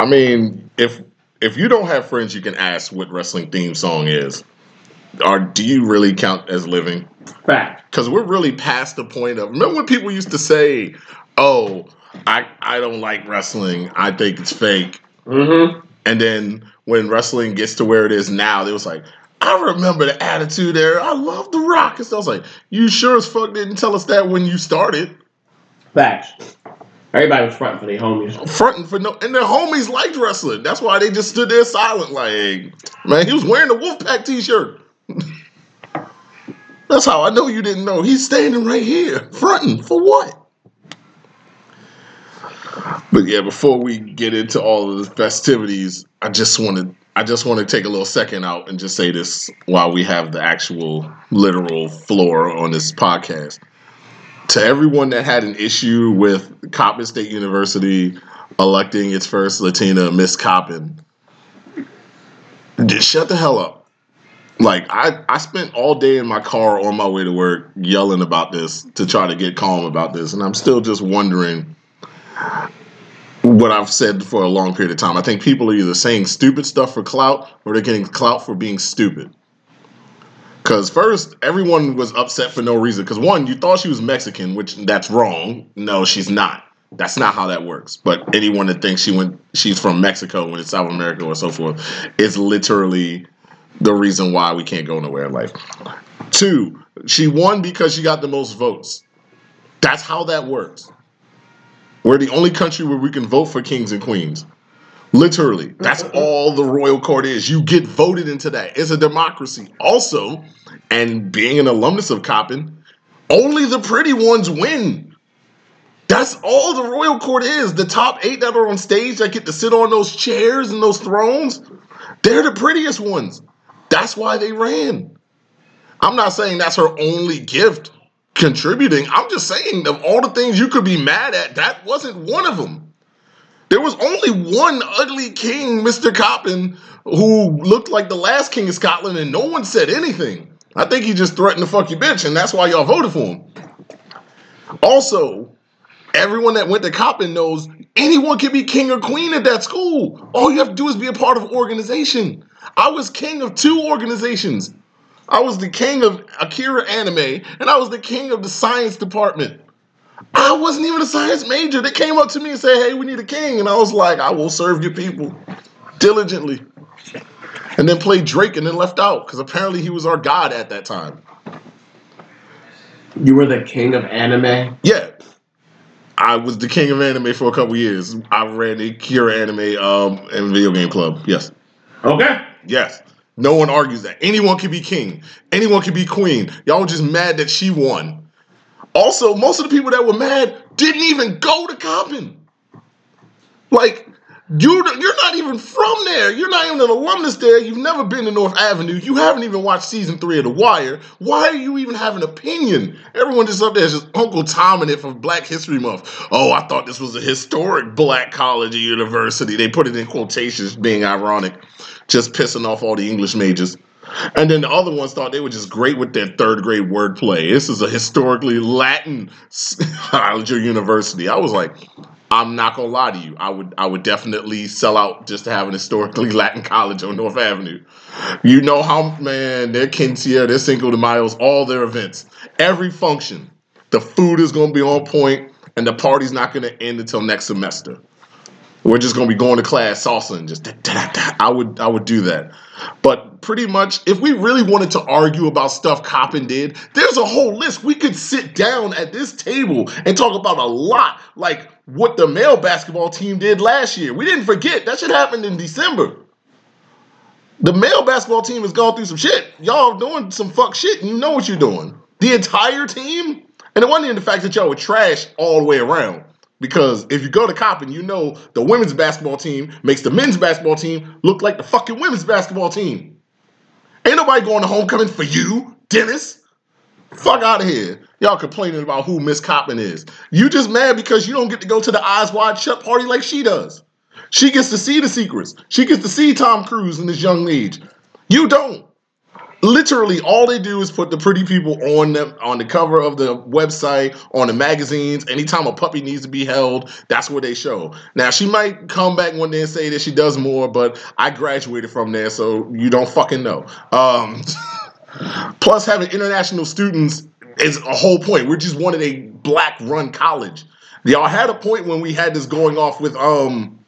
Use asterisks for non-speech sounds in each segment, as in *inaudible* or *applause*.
I mean, if if you don't have friends, you can ask what wrestling theme song is. Or do you really count as living? Fact. Because we're really past the point of. Remember when people used to say, "Oh, I I don't like wrestling. I think it's fake." Mm-hmm. And then when wrestling gets to where it is now, they was like, I remember the attitude there. I love The Rock. And so I was like, you sure as fuck didn't tell us that when you started. Facts. Everybody was fronting for their homies. Fronting for no, and their homies liked wrestling. That's why they just stood there silent. Like, man, he was wearing the Wolfpac t-shirt. *laughs* That's how I know you didn't know. He's standing right here, fronting for what? But yeah, before we get into all of the festivities, I just want to I just want to take a little second out and just say this while we have the actual literal floor on this podcast. To everyone that had an issue with Coppin State University electing its first Latina, Miss Coppin, just shut the hell up. Like I, I spent all day in my car on my way to work yelling about this to try to get calm about this, and I'm still just wondering what I've said for a long period of time. I think people are either saying stupid stuff for clout or they're getting clout for being stupid. Because first, everyone was upset for no reason. Because one, you thought she was Mexican, which that's wrong. No, she's not. That's not how that works. But anyone that thinks she went, she's from Mexico when it's South America or so forth, is literally the reason why we can't go nowhere in life. Two, she won because she got the most votes. That's how that works. We're the only country where we can vote for kings and queens. Literally, mm-hmm. that's all the royal court is. You get voted into that. It's a democracy. Also, and being an alumnus of Coppin, only the pretty ones win. That's all the royal court is. The top eight that are on stage that get to sit on those chairs and those thrones, they're the prettiest ones. That's why they ran. I'm not saying that's her only gift contributing. I'm just saying of all the things you could be mad at, that wasn't one of them. There was only one ugly king, Mr. Coppin, who looked like the last king of Scotland, and no one said anything. I think he just threatened to fuck your bitch, and that's why y'all voted for him. Also, everyone that went to Coppin knows anyone can be king or queen at that school. All you have to do is be a part of an organization. I was king of two organizations. I was the king of Akira Anime, and I was the king of the science department. I wasn't even a science major. They came up to me and said, "Hey, we need a king," and I was like, "I will serve your people diligently." And then played Drake and then left out because apparently he was our god at that time. You were the king of anime. Yeah, I was the king of anime for a couple years. I ran the Akira Anime um, and video game club. Yes, Okay. yes. No one argues that anyone can be king, anyone can be queen. Y'all were just mad that she won. Also, most of the people that were mad didn't even go to Coppin. Like, you, you're not even from there. You're not even an alumnus there. You've never been to North Avenue. You haven't even watched season three of The Wire. Why are you even having an opinion? Everyone just up there is just Uncle Tom in it for Black History Month. Oh, I thought this was a historic black college or university. They put it in quotations, being ironic, just pissing off all the English majors. And then the other ones thought they were just great with their third grade wordplay. This is a historically Latin college *laughs* or university. I was like, I'm not gonna lie to you. I would I would definitely sell out just to have an historically *laughs* Latin college on North Avenue. You know how man, their quinceañera, their Cinco de Mayo's, all their events, every function, the food is gonna be on point, and the party's not gonna end until next semester. We're just gonna be going to class salsa and just da, da, da. I would I would do that. But pretty much, if we really wanted to argue about stuff Coppin did, there's a whole list. We could sit down at this table and talk about a lot, like what the male basketball team did last year. We didn't forget that shit happened in December. The male basketball team has gone through some shit. Y'all doing some fuck shit, and you know what you're doing. The entire team, and it wasn't even the fact that y'all were trash all the way around. Because if you go to Coppin, you know the women's basketball team makes the men's basketball team look like the fucking women's basketball team. Ain't nobody going to homecoming for you, Dennis. Fuck out of here. Y'all complaining about who Miss Coppin is. You just mad because you don't get to go to the eyes wide shut party like she does. She gets to see the secrets. She gets to see Tom Cruise in this young age. You don't. Literally all they do is put the pretty people on them on the cover of the website on the magazines. Anytime a puppy needs to be held that's what they show. Now she might come back one day and say that she does more but i graduated from there so you don't fucking know. Um, *laughs* plus having international students is a whole point. We're just wanted a black run college. Y'all had a point when we had this going off with um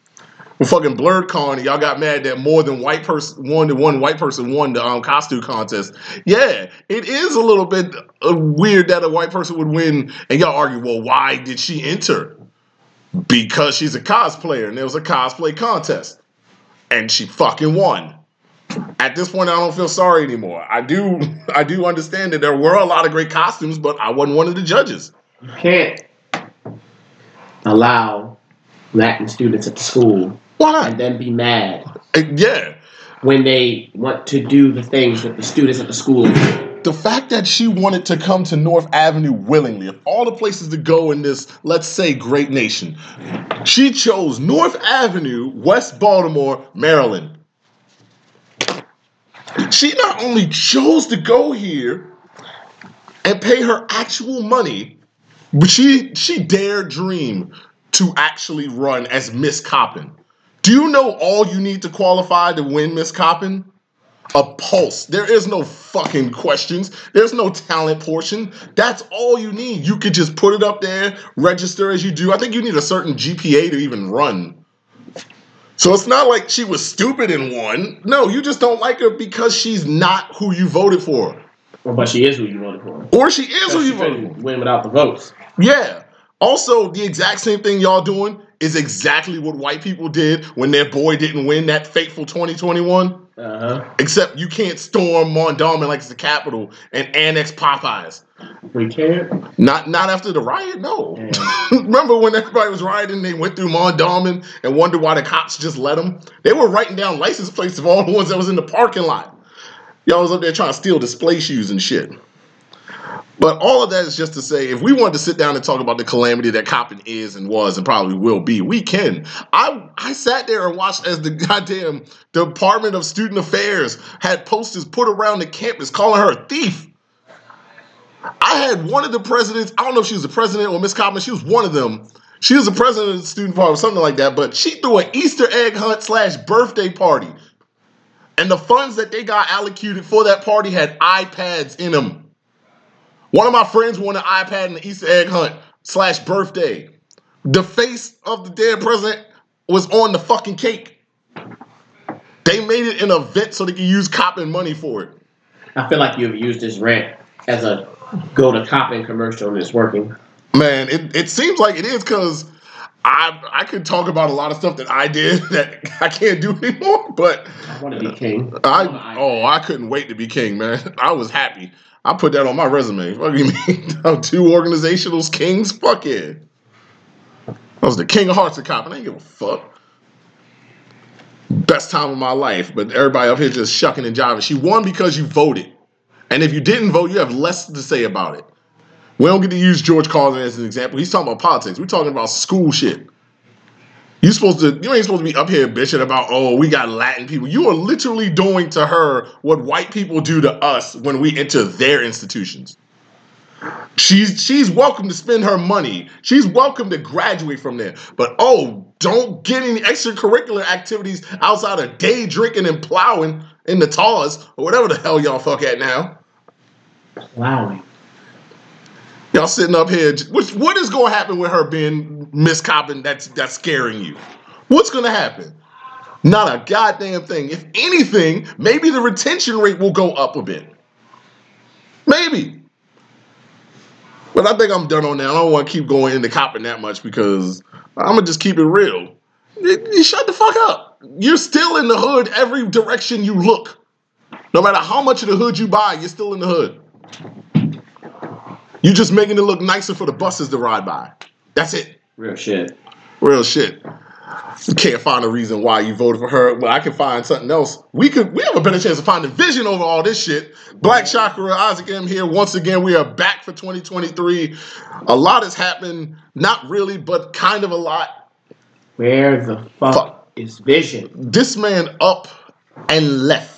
with fucking Blurred Con, y'all got mad that more than white person, one than one white person won the um, costume contest. Yeah, it is a little bit uh, weird that a white person would win, and y'all argue, well, why did she enter? Because she's a cosplayer, and there was a cosplay contest, and she fucking won. At this point, I don't feel sorry anymore. I do, *laughs* I do understand that there were a lot of great costumes, but I wasn't one of the judges. You can't allow Latin students at the school Why and then be mad Uh, Yeah, when they want to do the things that the students at the school do. the fact that she wanted to come to North Avenue willingly, of all the places to go in this, let's say, great nation, she chose North Avenue, West Baltimore, Maryland. She not only chose to go here and pay her actual money, but she she dared dream to actually run as Miss Coppin. Do you know all you need to qualify to win Miss Coppin? a pulse. There is no fucking questions. There's no talent portion. That's all you need. You could just put it up there, register as you do. I think you need a certain GPA to even run. So it's not like she was stupid and won. No, you just don't like her because she's not who you voted for. Well, but she is who you voted for. Or she is who you voted for. win without the votes. Yeah. Also, the exact same thing y'all doing is exactly what white people did when their boy didn't win that fateful 2021. Uh huh. Except you can't storm Mondawmin like it's the capital and annex Popeyes. We can't. Not not after the riot, no. *laughs* Remember when everybody was rioting, they went through Mondawmin and wondered why the cops just let them? They were writing down license plates of all the ones that was in the parking lot. Y'all was up there trying to steal display shoes and shit. But all of that is just to say, if we wanted to sit down and talk about the calamity that Coppin is and was and probably will be, we can. I I sat there and watched as the goddamn Department of Student Affairs had posters put around the campus calling her a thief. I had one of the presidents, I don't know if she was the president or Miss Coppin, she was one of them. She was the president of the student party or something like that, but she threw an Easter egg hunt slash birthday party. And the funds that they got allocated for that party had iPads in them. One of my friends won an iPad in the Easter egg hunt slash birthday. The face of the dead president was on the fucking cake. They made it an event so they could use Coppin money for it. I feel like you've used this rant as a go to Coppin commercial and it's working. Man, it, it seems like it is because I I could talk about a lot of stuff that I did *laughs* that I can't do anymore. But I want to be king. I oh I couldn't wait to be king, man. *laughs* I was happy. I put that on my resume. Fuck you *laughs* mean? Two organizational kings? Fuck yeah. I was the king of hearts of cop, and I ain't give a fuck. Best time of my life, but everybody up here just shucking and jiving. She won because you voted. And if you didn't vote, you have less to say about it. We don't get to use George Carlin as an example. He's talking about politics. We're talking about school shit. You supposed to you ain't supposed to be up here bitching about oh we got Latin people. You are literally doing to her what white people do to us when we enter their institutions. She's she's welcome to spend her money. She's welcome to graduate from there. But oh, don't get any extracurricular activities outside of day drinking and plowing in the TARS or whatever the hell y'all fuck at now. Plowing. Y'all sitting up here. Which, what is going to happen with her being Miss Coppin? That's that's scaring you. What's going to happen? Not a goddamn thing. If anything, maybe the retention rate will go up a bit. Maybe. But I think I'm done on that. I don't want to keep going into Coppin that much because I'm gonna just keep it real. You, you shut the fuck up. You're still in the hood every direction you look. No matter how much of the hood you buy, you're still in the hood. You just making it look nicer for the buses to ride by. That's it. Real shit. Real shit. You can't find a reason why you voted for her, but I can find something else. We could we have a better chance of finding vision over all this shit. Black Chakra, Isaac M here. Once again, we are back for 2023. A lot has happened, not really, but kind of a lot. Where the fuck, Fuck. is vision? This man up and left.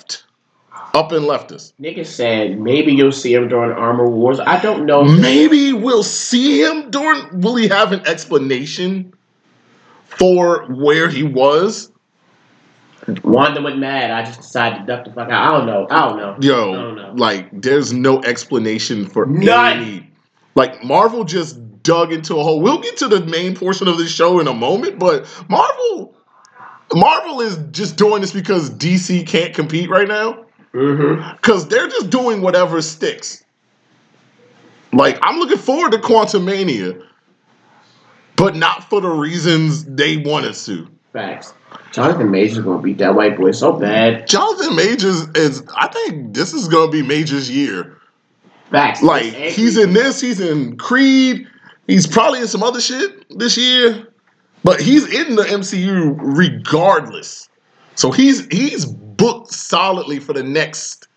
Up and left us. Niggas said maybe you'll see him during Armor Wars. I don't know. Maybe we'll see him during. Will he have an explanation for where he was? Wanda went mad. I just decided to duck the fuck out. I don't know. I don't know. Yo, I don't know. like, there's no explanation for None. any. Like, Marvel just dug into a hole. We'll get to the main portion of the show in a moment, but Marvel, Marvel is just doing this because DC can't compete right now. Mm-hmm. Because they're just doing whatever sticks. Like, I'm looking forward to Quantumania, but not for the reasons they want us to. Facts. Jonathan Majors gonna beat that white boy so bad. Jonathan Majors is, I think this is going to be Majors' year. Facts. Like, he's in this, he's in Creed, he's probably in some other shit this year, but he's in the MCU regardless. So he's he's booked solidly for the next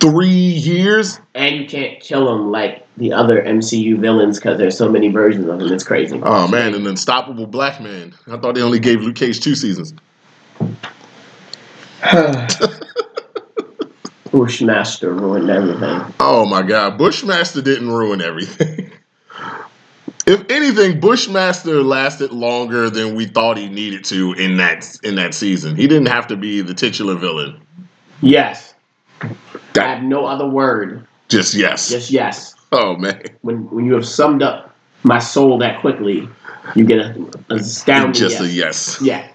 three years. And you can't kill him like the other MCU villains because there's so many versions of him. It's crazy. Oh man, an unstoppable black man. I thought they only gave Luke Cage two seasons. *sighs* Bushmaster ruined everything. Oh my god, Bushmaster didn't ruin everything. *laughs* if anything, Bushmaster lasted longer than we thought he needed to in that in that season. He didn't have to be the titular villain. Yes. I have no other word. just yes. Just yes. Oh man, When when you have summed up my soul that quickly, you get a, a astounding just yes. a yes. Yeah.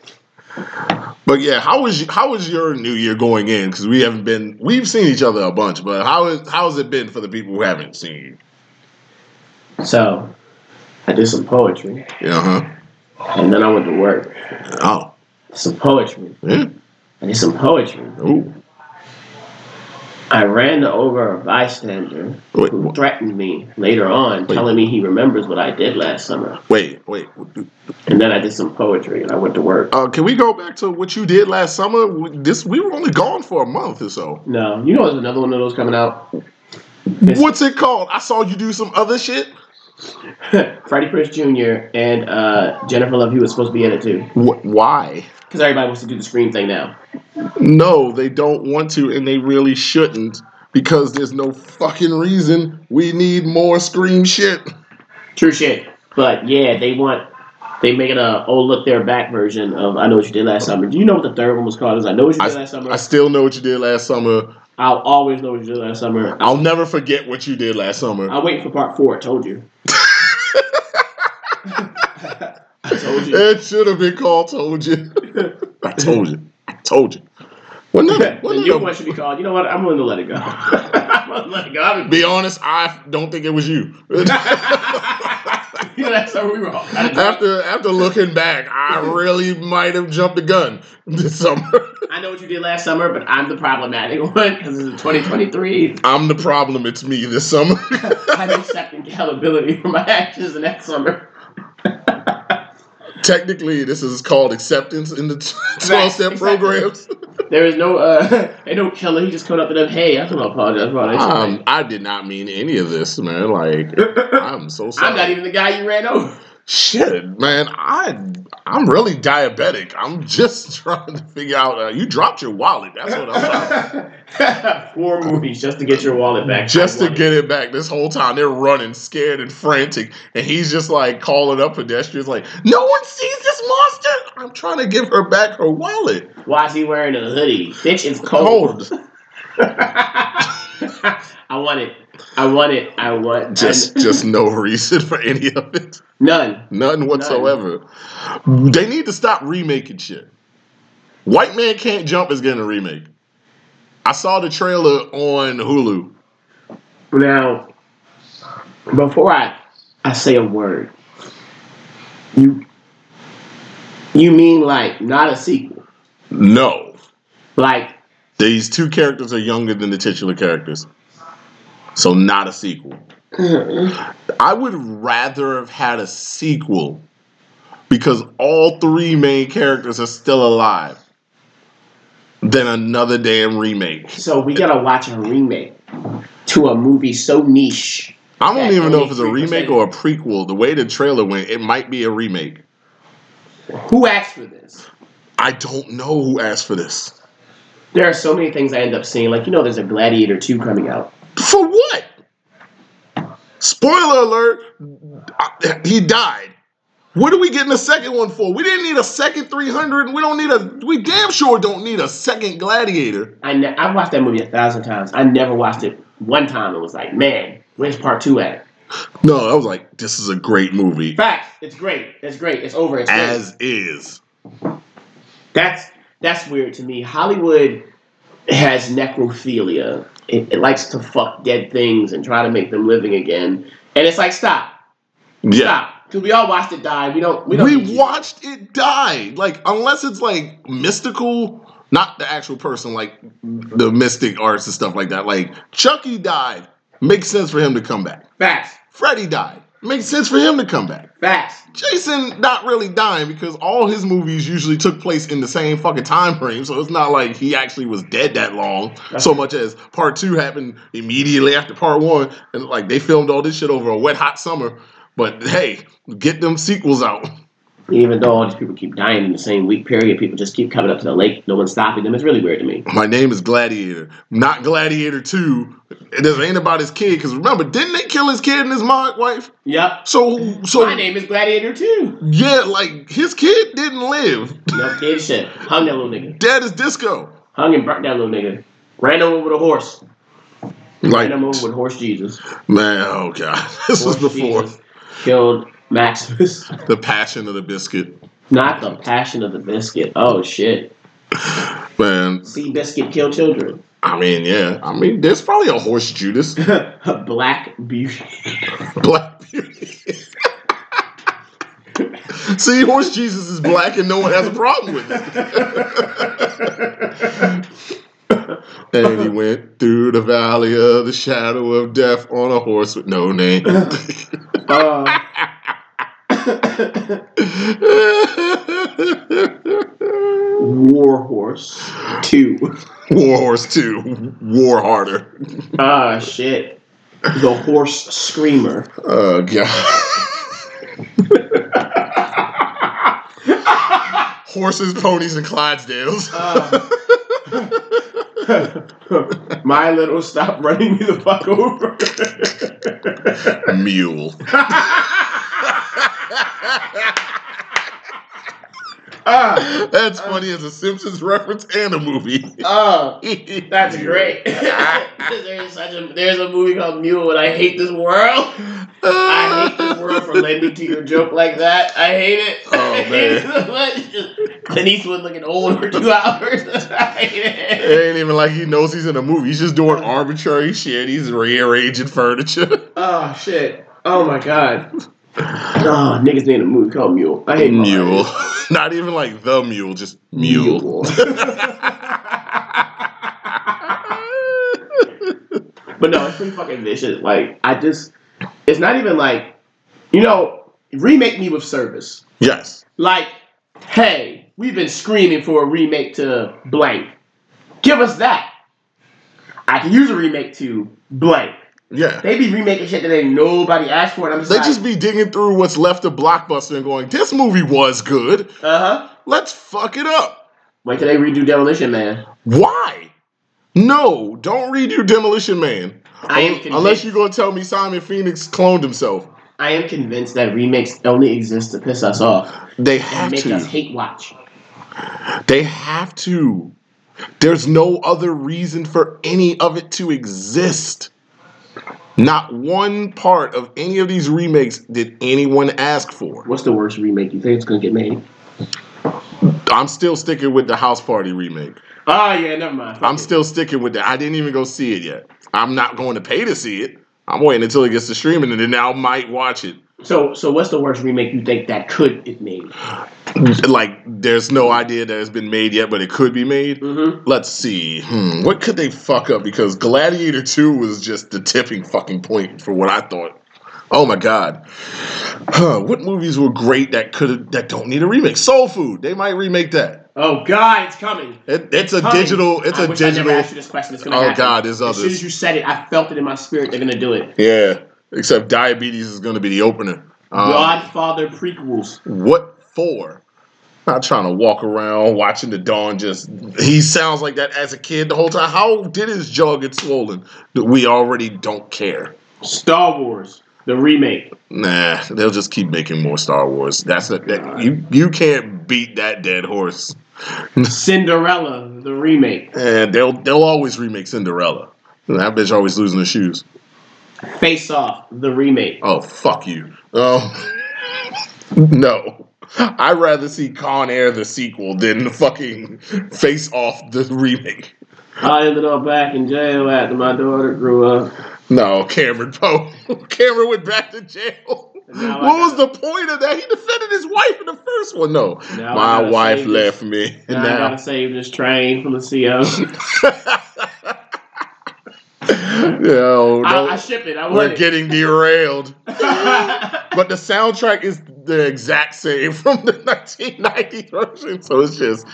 But yeah, how was how was your New Year going in? Because we haven't been we've seen each other a bunch, but how is how has it been for the people who haven't seen you? So I did some poetry, Uh huh. and then I went to work. Oh. Some poetry. Yeah. I did some poetry. Ooh. I ran over a bystander Wait, who threatened me later on, Wait. telling me he remembers what I did last summer. wait, wait. And then I did some poetry, and I went to work. Uh, can we go back to what you did last summer? We- This we were only gone for a month or so. No, you know there's another one of those coming out. It's- What's it called? I saw you do some other shit. *laughs* Freddie Prinze Jr. and uh, Jennifer Love Hewitt was supposed to be in it too. Wh- why? Because everybody wants to do the Scream thing now. No, they don't want to, and they really shouldn't because there's no fucking reason. We need more scream shit. True shit. But yeah, they want they make it a oh look they're back version of I know what you did last summer. Do you know what the third one was called? Is I know what you did last summer. I still know what you did last summer. I'll always know what you did last summer. I'll never forget what you did last summer. I'm waiting for part four. I told you. I told you. It should have been called "Told You." I told you. I told you. Wasn't that, the wasn't one should be called. You know what? I'm willing to let it go. *laughs* I'm willing to let it go. I'm, Be honest, I don't think it was you. *laughs* you know that's how we were all kind of after after looking back, I really might have jumped the gun this summer. *laughs* I know what you did last summer, but I'm the problematic one because it's 2023. I'm the problem. It's me this summer. I'm accepting accountability for my actions in that summer. Technically, this is called acceptance in the 12 step Exactly. programs. *laughs* There is no uh, *laughs* ain't no killer. He just coming up to them. Hey, I just want to apologize for all that. Um. I did not mean any of this, man. Like, *laughs* I'm so sorry. I'm not even the guy you ran over. Shit, man. I I'm really diabetic. I'm just *laughs* trying to figure out. Uh, you dropped your wallet. That's what I'm talking about. *laughs* Four movies just to get your wallet back. just to get it back. This whole time they're running, scared and frantic, and he's just like calling up pedestrians, like, "No one sees this monster." I'm trying to give her back her wallet. Why is he wearing a hoodie? Bitch, it's cold. Cold. *laughs* I want it. I want it. I want Just *laughs* just no reason for any of it. none. None whatsoever. They need to stop remaking shit. White Man Can't Jump is getting a remake. I saw the trailer on Hulu. Now, before I I say a word, you you mean like not a sequel? No. Like These two characters are younger than the titular characters. So not a sequel. Mm-hmm. I would rather have had a sequel because all three main characters are still alive than another damn remake. so we gotta watch a remake to a movie so niche. I don't even know if it's a remake or a prequel. The way the trailer went, it might be a remake. Who asked for this? I don't know who asked for this. There are so many things I end up seeing. Like you know, there's a Gladiator two coming out. For what? Spoiler alert, he died. What are we getting a second one for? We didn't need a second 300. We don't need a, we damn sure don't need a second Gladiator. I ne- I've watched that movie a thousand times. I never watched it one time It was like, man, where's part two at? No, I was like, this is a great movie. Facts. It's great. It's great. It's over. It's great. As is. That's that's weird to me. Hollywood has necrophilia. It, it likes to fuck dead things and try to make them living again. And it's like, stop, Yeah. stop. Because we all watched it die. We don't. We We, don't. you. watched it die. Like, unless it's like mystical, not the actual person, like the mystic arts and stuff like that. Like, Chucky died. Makes sense for him to come back. Facts. Freddy died. Makes sense for him to come back. Facts. Jason not really dying because all his movies usually took place in the same fucking time frame, so it's not like he actually was dead that long. So much as part two happened immediately after part one, and like they filmed all this shit over a wet hot summer. But hey, get them sequels out. Even though all these people keep dying in the same week period, people just keep coming up to the lake. No one's stopping them. It's really weird to me. My name is Gladiator, not Gladiator Two. It doesn't ain't about his kid because remember, didn't they kill his kid and his mom wife? Yep. So so My name is Gladiator Two. yeah, like his kid didn't live. No kid shit. Hung that little nigga. Dead as disco. Hung and burnt that little nigga. Ran over with a horse. Like Ran him over with horse Jesus. man, oh god, *laughs* this was before. Jesus killed Maximus. The Passion of the Biscuit. Not the passion of the biscuit. Oh shit. Man, See biscuit kill children. I mean, yeah. I mean, there's probably a horse Judas. *laughs* A black beauty. Black Beauty. *laughs* See, horse Jesus is black and no one has a problem with it. *laughs* and he went through the valley of the shadow of death on a horse with no name. Uh, War Horse 2. War Horse 2. War Harder. Ah, shit. The Horse Screamer. Oh, God. Horses, ponies, and Clydesdales. Uh, *laughs* my little stop running me the fuck over. Mule. *laughs* Ah, That's funny as a Simpsons reference and a movie. oh, *laughs* that's great. *laughs* there's such a there's a movie called Mule, and I hate this world. I hate this world for lending to your joke like that. I hate it. Oh, *laughs* hate it so much. Just Clint Eastwood looking old for two hours. I hate It it. ain't even like he knows he's in a movie. He's just doing arbitrary shit. He's rearranging furniture. Oh shit. Oh my god. Oh, niggas made a movie called Mule. I hate Mule. *laughs* Not even like the mule, just mule. Mule. *laughs* But no, it's pretty fucking vicious. Like, I just, it's not even like, you know, remake me with service. yes. Like, hey, we've been screaming for a remake to blank. Give us that. I can use a remake to blank. Yeah. They be remaking shit that ain't nobody asked for, and I'm just They like, just be digging through what's left of Blockbuster and going, this movie was good. uh huh. Let's fuck it up. Wait till they redo Demolition Man. Why? No, don't redo Demolition Man. I am convinced- Unless you're going to tell me Simon Phoenix cloned himself. I am convinced that remakes only exist to piss us off They have make to. us hate watch. They have to. There's no other reason for any of it to exist. Not one part of any of these remakes did anyone ask for. What's the worst remake you think is gonna get made? I'm still sticking with the House Party remake. Oh yeah, never mind. I'm still sticking with that. I didn't even go see it yet. I'm not going to pay to see it. I'm waiting until it gets to streaming and then I might watch it. So so what's the worst remake you think that could get made? Like, there's no idea that it's been made yet, but it could be made. Mm-hmm. Let's see. Hmm, what could they fuck up? Because Gladiator 2 was just the tipping fucking point for what I thought. Oh my god. Huh, what movies were great that could that don't need a remake? Soul Food. They might remake that. Oh God, it's coming. It, it's a Coming. digital. It's I a wish I never digital. asked you this question. It's gonna Oh happen. god, there's others. As soon as you said it, I felt it in my spirit. They're gonna do it. Yeah. Except diabetes is going to be the opener. Um, Godfather prequels. What for? Not trying to walk around watching the Don. Just he sounds like that as a kid the whole time. How did his jaw get swollen? We already don't care. Star Wars, the remake. Nah, they'll just keep making more Star Wars. That's a, that, you. You can't beat that dead horse. *laughs* Cinderella, the remake. And they'll they'll always remake Cinderella. That bitch always losing the shoes. Face Off, the remake. Oh fuck you. Um, *laughs* no, I'd rather see Con Air the sequel than the fucking Face Off the remake. I ended up back in jail after my daughter grew up. No, Cameron Poe. *laughs* Cameron went back to jail. What was the point of that? He defended his wife in the first one. No, Now my wife left this- me. Now, I gotta save this train from the CO. *laughs* *laughs* Yo, I, no, I ship it. I we're it. getting derailed. *laughs* But the soundtrack is the exact same *laughs* from the 1990 version, so it's just.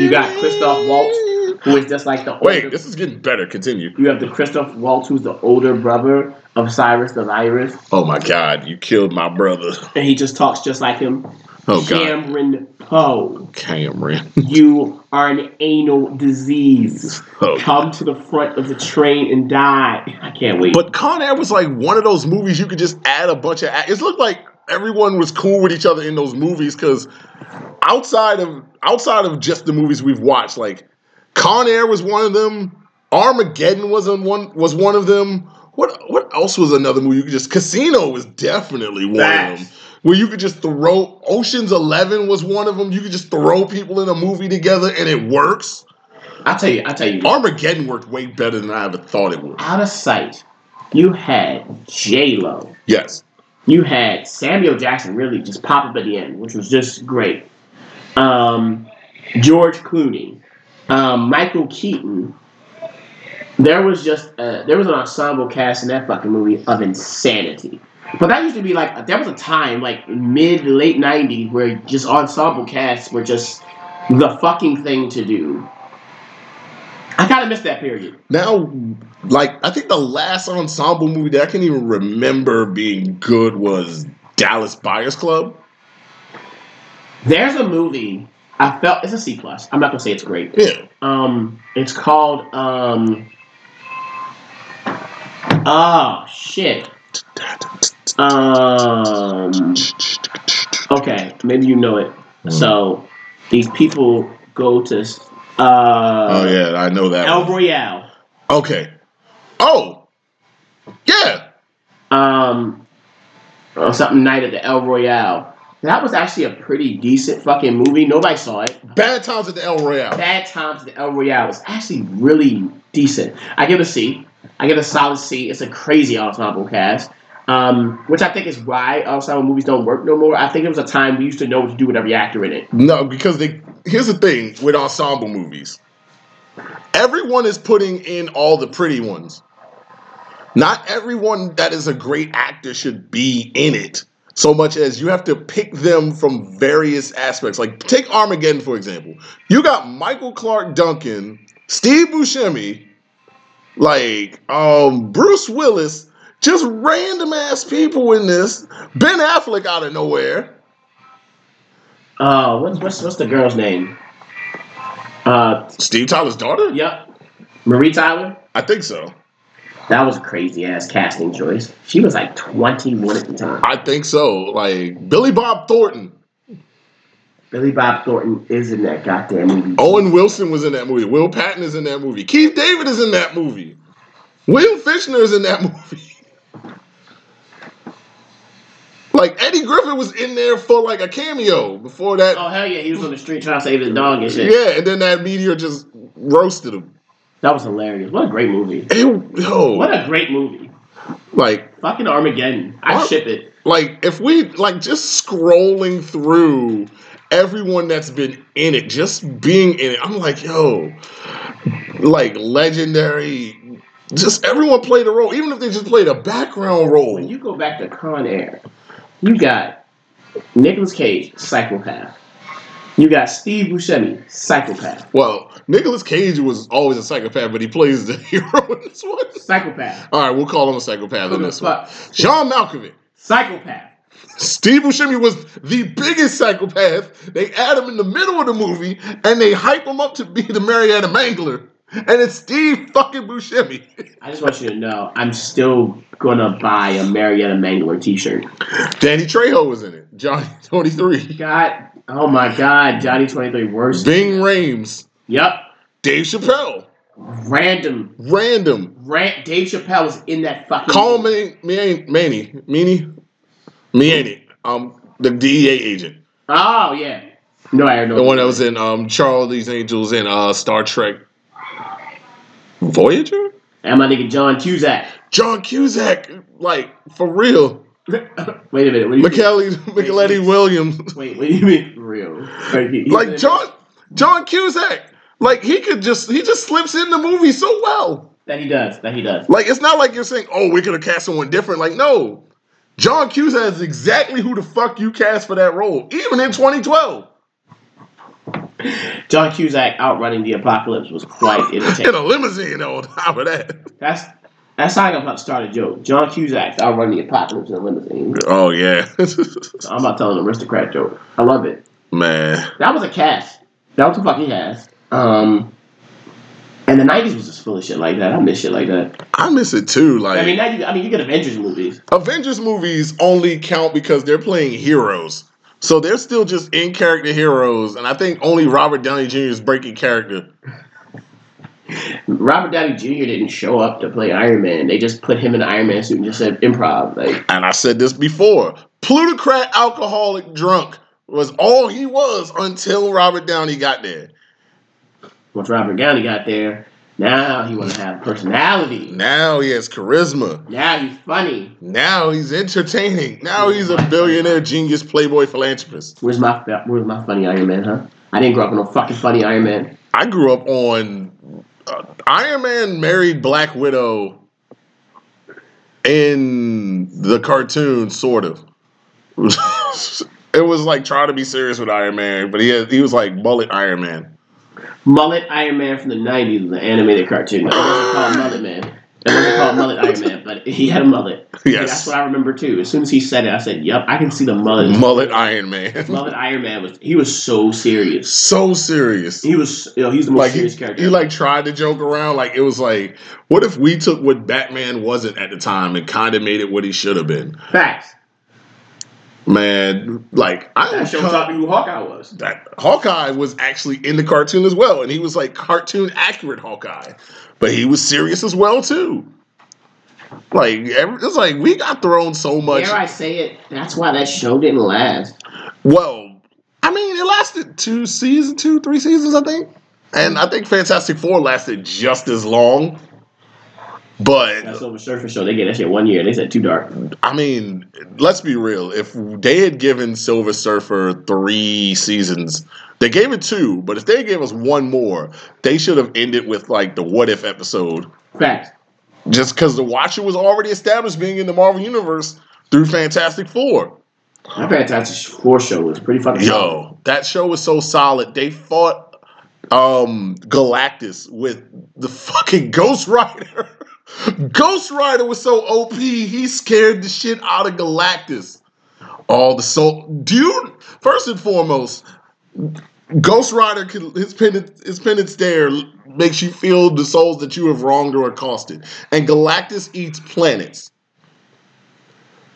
you got Christoph Waltz, who is just like the older. Wait, this is getting better. Continue. you have the Christoph Waltz, who's the older brother of Cyrus the Virus, Oh my God, you killed my brother. and he just talks just like him. Oh God, Cameron Poe, Cameron. you are an anal disease. Oh. Come to the front of the train and die. I can't wait. But Con Air was like one of those movies you could just add a bunch of. It looked like everyone was cool with each other in those movies because outside of outside of just the movies we've watched, like Con Air was one of them. Armageddon was on one was one of them. What what else was another movie? You could just Casino was definitely one of them. Where you could just throw Ocean's Eleven was one of them. You could just throw people in a movie together and it works. I tell you, I tell you, Armageddon worked way better than I ever thought it would. out of sight, you had J Lo. Yes. You had Samuel Jackson really just pop up at the end, which was just great. Um, George Clooney, um, Michael Keaton. There was just uh, there was an ensemble cast in that fucking movie of insanity. But that used to be like there was a time like mid late '90s where just ensemble casts were just the fucking thing to do. I kind of missed that period. now like i think the last ensemble movie that i can even remember being good was dallas buyers club There's a movie I felt it's a C plus. I'm not gonna say it's great. yeah Um, it's called um. Oh shit. Um. Okay, maybe you know it. So these people go to uh. oh yeah i know that El one. Royale. okay oh yeah Um. Something night at the El Royale. That was actually a pretty decent fucking movie. Nobody saw it. bad times at the el royale Bad Times at the El Royale was actually really decent. I give it a C. I give it a solid C. It's a crazy ensemble cast, um, which I think is why ensemble movies don't work no more. I think it was a time we used to know what to do with every actor in it. no because they here's the thing with ensemble movies everyone is putting in all the pretty ones not everyone that is a great actor should be in it so much as you have to pick them from various aspects. Like take Armageddon for example. You got Michael Clarke Duncan, Steve Buscemi, like um Bruce Willis, just random ass people in this. Ben Affleck out of nowhere. Uh, what's what's what's the girl's name? Uh, Steve Tyler's daughter? yep, Marie Tyler. I think so. That was a crazy ass casting choice. She was like 21 at the time. I think so. Like Billy Bob Thornton. Billy Bob Thornton is in that goddamn movie. Owen Wilson was in that movie. Will Patton is in that movie. Keith David is in that movie. William Fichtner is in that movie. Like Eddie Griffin was in there for like a cameo before that. Oh hell yeah, he was on the street trying to save his dog and shit. yeah, and then that meteor just roasted him. That was hilarious. What a great movie. It- yo, What a great movie. like Fucking Armageddon. I What? ship it. like if we like just scrolling through everyone that's been in it, just being in it, I'm like, yo, like legendary. Just everyone played a role, even if they just played a background role. When you go back to Con Air, you got Nicolas Cage, psychopath. You got Steve Buscemi, psychopath. Well, Nicolas Cage was always a psychopath, but he plays the *laughs* hero in this one. Psychopath. All right, we'll call him a psychopath Who in this one. John Malkovich, Psychopath. Steve Buscemi was the biggest psychopath. They add him in the middle of the movie and they hype him up to be the Marietta Mangler. And it's Steve fucking Buscemi. I just want you to know, I'm still gonna buy a Marietta Mangler T-shirt. Danny Trejo was in it. Johnny *laughs* 23. God, oh my God, Johnny Twenty Three worst. Bing Rames. Yep, Dave Chappelle. random. Random. Rant. Dave Chappelle was in that fucking. Call me, Manny. Meanie. Me ain't it. Um, the DEA agent. Oh yeah. No, I don't know The one that was in um Charlie's Angels and uh Star Trek Voyager? And my nigga John Cusack. John Cusack, like for real. *laughs* wait a minute. What do you Michele Micheletti wait. Williams. *laughs* Wait, what do you mean for real? Like, he- Like John John Cusack. Like he could just he just slips in the movie so well. That he does. That he does. Like it's not like you're saying, oh, we could have cast someone different. Like, no. John Cusack is exactly who the fuck you cast for that role, even in 2012. *laughs* John Cusack outrunning the apocalypse was quite *laughs* entertaining. In a limousine on top of that. That's that's how I'm about to start a joke. John Cusack outrunning the apocalypse in a limousine. Oh yeah. *laughs* I'm not telling an aristocrat joke. I love it. Man. That was a cast. That was a fucking cast. Um, and the '90s was just full of shit like that. I miss shit like that. I miss it too. Like I mean, now you, I mean, you get Avengers movies. Avengers movies only count because they're playing heroes. So they're still just in character heroes, and I think only Robert Downey Jr. is breaking character. Robert Downey Jr. didn't show up to play Iron Man. They just put him in an Iron Man suit and just said improv. Like, And I said this before plutocrat, alcoholic, drunk was all he was until Robert Downey got there. once Robert Downey got there, now he want to have personality. Now he has charisma. Now he's funny. Now he's entertaining. Now he's a billionaire, genius, playboy, philanthropist. Where's my Where's my funny Iron Man, huh? I didn't grow up on no fucking funny Iron Man. I grew up on uh, Iron Man married Black Widow in the cartoon, sort of. *laughs* it was like trying to be serious with Iron Man, but he had, he was like bullet Iron Man. Mullet Iron Man from the '90s, the animated cartoon. It wasn't called Mullet Man. It wasn't called Mullet Iron Man, but he had a mullet. Yes. That's what I remember too. As soon as he said it, I said, "Yep, I can see the mullet." Mullet Iron Man. *laughs* mullet Iron Man was he was so serious. so serious. He was, you know, he's the most Like he, serious character. he like tried to joke around. Like it was like, what if we took what Batman wasn't at the time and kind of made it what he should have been? Facts. Man, like I That don't show taught me who Hawkeye was. that Hawkeye was actually in the cartoon as well, and he was like cartoon accurate Hawkeye, but he was serious as well too. Like every, it's like we got thrown so much. Dare I say it? That's why that show didn't last. Well, I mean, it lasted two seasons, two three seasons, I think, and I think Fantastic Four lasted just as long. But That Silver Surfer show, they get that shit one year. They said too dark. I mean, let's be real. If they had given Silver Surfer three seasons, they gave it two, but if they gave us one more, they should have ended with like the what if episode. Facts. Just because the Watcher was already established being in the Marvel Universe through Fantastic Four. That Fantastic Four show was pretty fucking solid. Yo, that show was so solid. They fought um Galactus with the fucking *laughs* Ghost Rider. Ghost Rider was so OP, he scared the shit out of Galactus. All the soul dude, first and foremost, Ghost Rider can his pendant his pendant stare makes you feel the souls that you have wronged or accosted. And Galactus eats planets.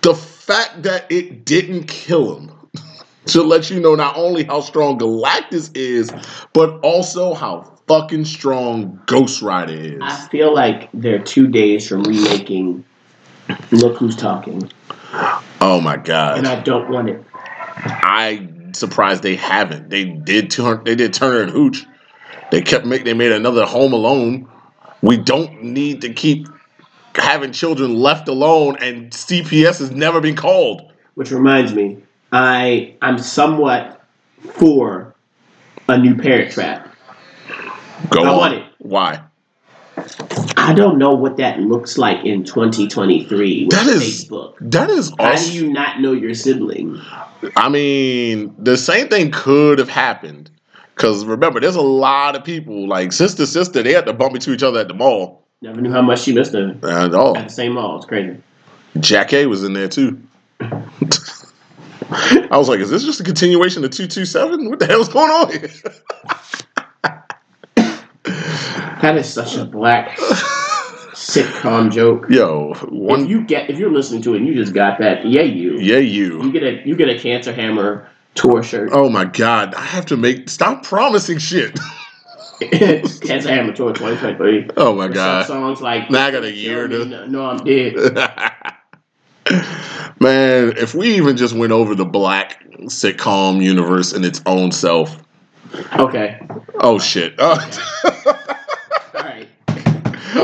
The fact that it didn't kill him *laughs* to let you know not only how strong Galactus is, but also how fucking strong Ghost Rider is. I feel like they're two days from remaking Look Who's Talking, Oh my god! and I don't want it. I'm surprised they haven't. They did Turner. They did Turner and Hooch. They kept make. They made another Home Alone. We don't need to keep having children left alone, and CPS has never been called. Which reminds me, I I'm somewhat for a new Parent Trap. Go I on. want it. Why? I don't know what that looks like in 2023 with That is- Facebook. That is How do you not know your sibling? I mean, the same thing could have happened. Because remember, there's a lot of people like sister, sister. They had to bump into each other at the mall. Never knew how much she missed her And oh, at the same mall. It's crazy. Jackée was in there too. *laughs* I was like, is this just a continuation of 227? What the hell's going on here? *laughs* That is such a black sitcom joke. Yo, one, If you get if you're listening to it and you just got that, yeah, you. yeah, You you. get a you get a Cancer Hammer tour shirt. Oh my God, I have to make, stop promising shit. *laughs* Cancer Hammer tour 2023. Oh my Some God. songs like Now I got a year to- No, no, I'm dead. *laughs* Man, if we even just went over the black sitcom universe in its own self. Okay. Oh shit. Oh. *laughs*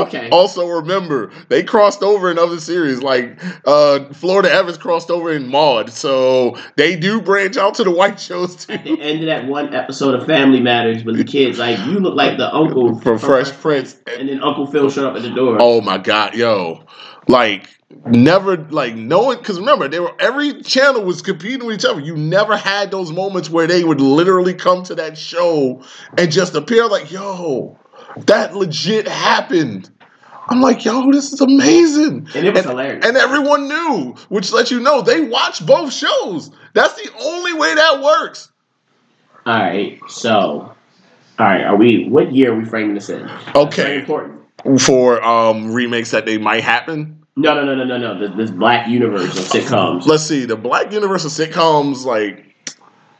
Okay. also remember, they crossed over in other series. Like uh Florida Evans crossed over in Maud. So they do branch out to the white shows At too. the end of that one episode of Family Matters, with the kids like you look like the uncle From Fresh Prince. and then Uncle Phil showed up at the door. Oh my god, yo. Like never like no one because remember they were every channel was competing with each other. You never had those moments where they would literally come to that show and just appear like, yo, that legit happened. I'm like, yo, this is amazing. And it was hilarious. And everyone knew, which lets you know they watch both shows. That's the only way that works. All right. So, all right. Are we? What year are we framing this in? Very Okay. important. For um remakes that they might happen. No, no, no, no, no, no. This, this black universe of sitcoms. Let's see, the Black Universal sitcoms, like,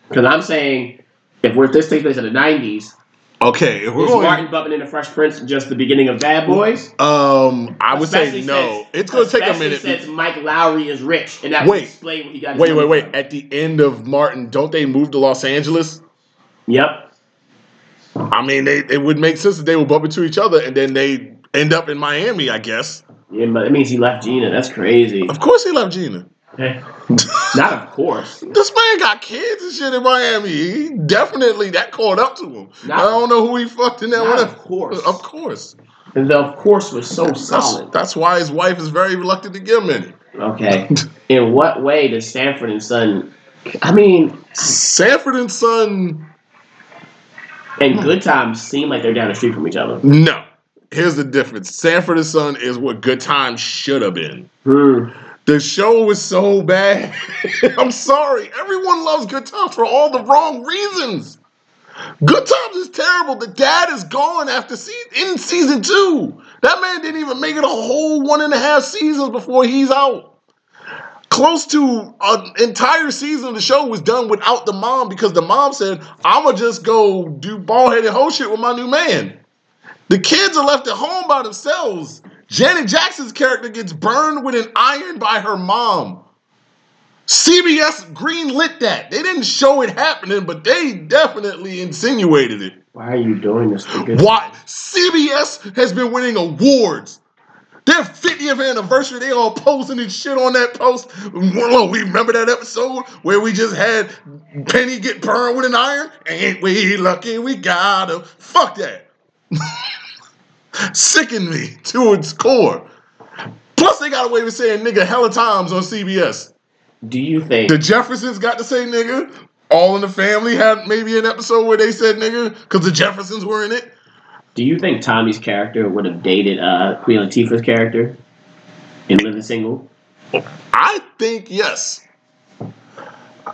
Because I'm saying, if we're this takes place in the '90s, okay, we're is going Martin Bumping into Fresh Prince just the beginning of Bad Boys? Um, I would say no. since- it's going to take a minute. Since Mike Lowrey is rich, and that Wait. would explain what he got. Wait, wait, wait. from. At the end of Martin, don't they move to Los Angeles? Yep. I mean, they it would make sense that they would bump into each other and then they end up in Miami. I guess. Yeah, but that means he left Gina. That's crazy. Of course, he left Gina. Not of course. *laughs* This man got kids and shit in Miami. He definitely that caught up to him. Not- I don't know who he fucked in that one. of course. Of course. And the of course was so That's, solid. that's why his wife is very reluctant to give him any. Okay. In what way does Sanford and Son? I mean, Sanford and Son. and good times, seem like they're down the street from each other. No. Here's the difference. Sanford and Son is what Good Times should have been. Hmm. The show was so bad. *laughs* I'm sorry. Everyone loves Good Times for all the wrong reasons. Good Times is terrible. The dad is gone after se- in season two. That man didn't even make it a whole one and a half seasons before he's out. Close to an entire season of the show was done without the mom because the mom said, "I'ma just go do ball headed hoe shit with my new man." The kids are left at home by themselves. Janet Jackson's character gets burned with an iron by her mom. CBS greenlit that. They didn't show it happening, but they definitely insinuated it. Why are you doing this? Why? CBS has been winning awards. Their 50th anniversary, they all posting and shit on that post. Well, we remember that episode where we just had Penny get burned with an iron? Ain't we lucky we got her? Fuck that. *laughs* Sicken me to its core. Plus, they got away with saying nigga hella times on CBS. Do you think? The Jeffersons got to say nigga. All in the Family had maybe an episode where they said nigga because the Jeffersons were in it. Do you think Tommy's character would have dated uh, Queen Latifah's character in Living Single? I think yes.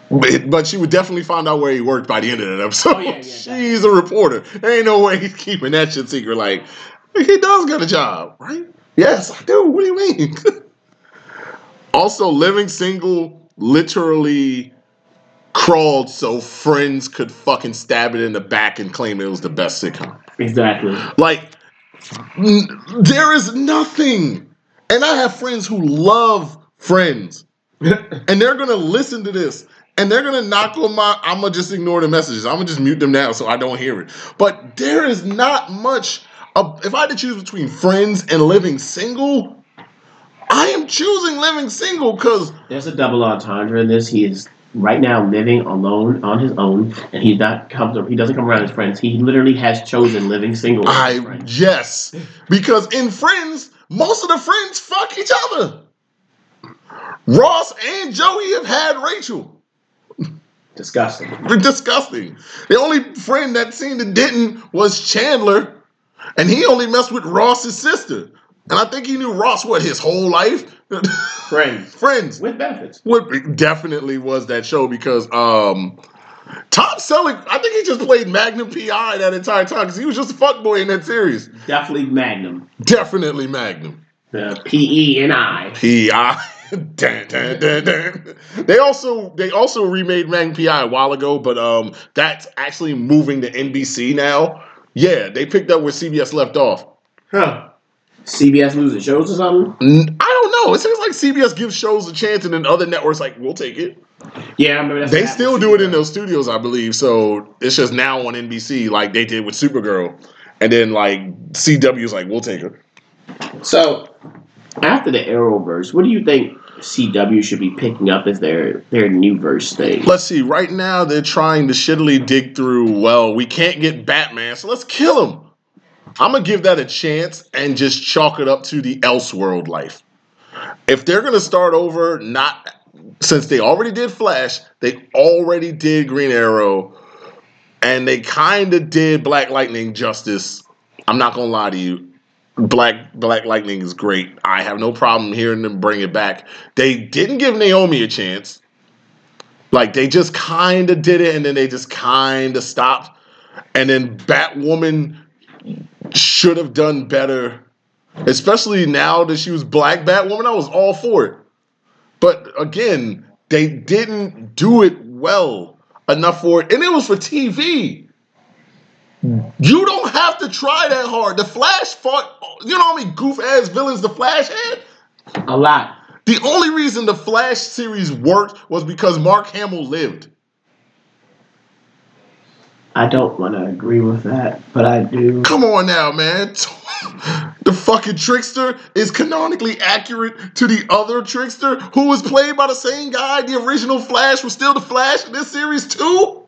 But, but she would definitely find out where he worked by the end of that episode. Oh, yeah, yeah, *laughs* She's a reporter. There ain't no way he's keeping that shit secret. Like, he does get a job, right? Yes, I do. What do you mean? *laughs* also, Living Single literally crawled so friends could fucking stab it in the back and claim it was the best sitcom. Exactly. Like, n- there is nothing. And I have friends who love Friends, *laughs* and they're gonna listen to this, and they're gonna knock on my. I'm gonna just ignore the messages. I'm gonna just mute them now so I don't hear it. But there is not much. Of, if I had to choose between Friends and Living Single, I am choosing Living Single because There's a double entendre in this. He is right now living alone on his own, and he's not comes. He doesn't come around his friends. He literally has chosen living single. I yes, because in Friends, most of the friends fuck each other. Ross and Joey have had Rachel. Disgusting. Disgusting. The only friend that seemed to didn't was Chandler, and he only messed with Ross's sister. And I think he knew Ross what his whole life. Friends *laughs* Friends. with benefits. What definitely was that show because um Tom Selleck, I think he just played Magnum PI that entire time because he was just a fuckboy in that series. Definitely Magnum. Definitely Magnum. The P E N I. PI. *laughs* Dun, dun, dun, dun. They also they also remade Magnum PI a while ago, but um that's actually moving to NBC now. Yeah, they picked up where CBS left off. Huh. CBS losing shows or something? I don't know. It seems like CBS gives shows a chance, and then other networks like we'll take it. Yeah, I remember that's They still do it in those studios, I believe. So it's just now on NBC, like they did with Supergirl, and then like CW's like, we'll take her. So, after the Arrowverse, what do you think CW should be picking up as their their new verse thing? Let's see. Right now, they're trying to shittily dig through. Well, we can't get Batman, so let's kill him. I'm gonna give that a chance and just chalk it up to the Elseworld life. If they're gonna start over, not since they already did Flash, they already did Green Arrow, and they kind of did Black Lightning justice. I'm not gonna lie to you. Black Black Lightning is great. I have no problem hearing them bring it back. They didn't give Naomi a chance. Like they just kind of did it and then they just kind of stopped. And then Batwoman should have done better, especially now that she was Black Batwoman. I was all for it. But again, they didn't do it well enough for it. And it was for TV. You don't have to try that hard. The Flash fought, you know how many goof ass villains the Flash had? A lot. The only reason the Flash series worked was because Mark Hamill lived. I don't want to agree with that, but I do. Come on now, man. *laughs* The fucking trickster is canonically accurate to the other trickster who was played by the same guy. The original Flash was still the Flash in this series too.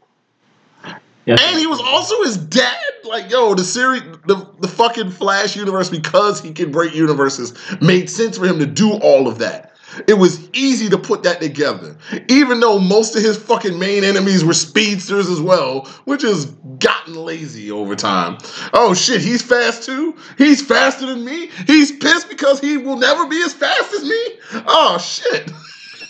Yes. And he was also his dad. Like, yo, the series, the, the fucking Flash universe, because he can break universes, made sense for him to do all of that. It was easy to put that together. Even though most of his fucking main enemies were speedsters as well, which has gotten lazy over time. Oh shit, he's fast too? He's faster than me? He's pissed because he will never be as fast as me? Oh shit. *laughs*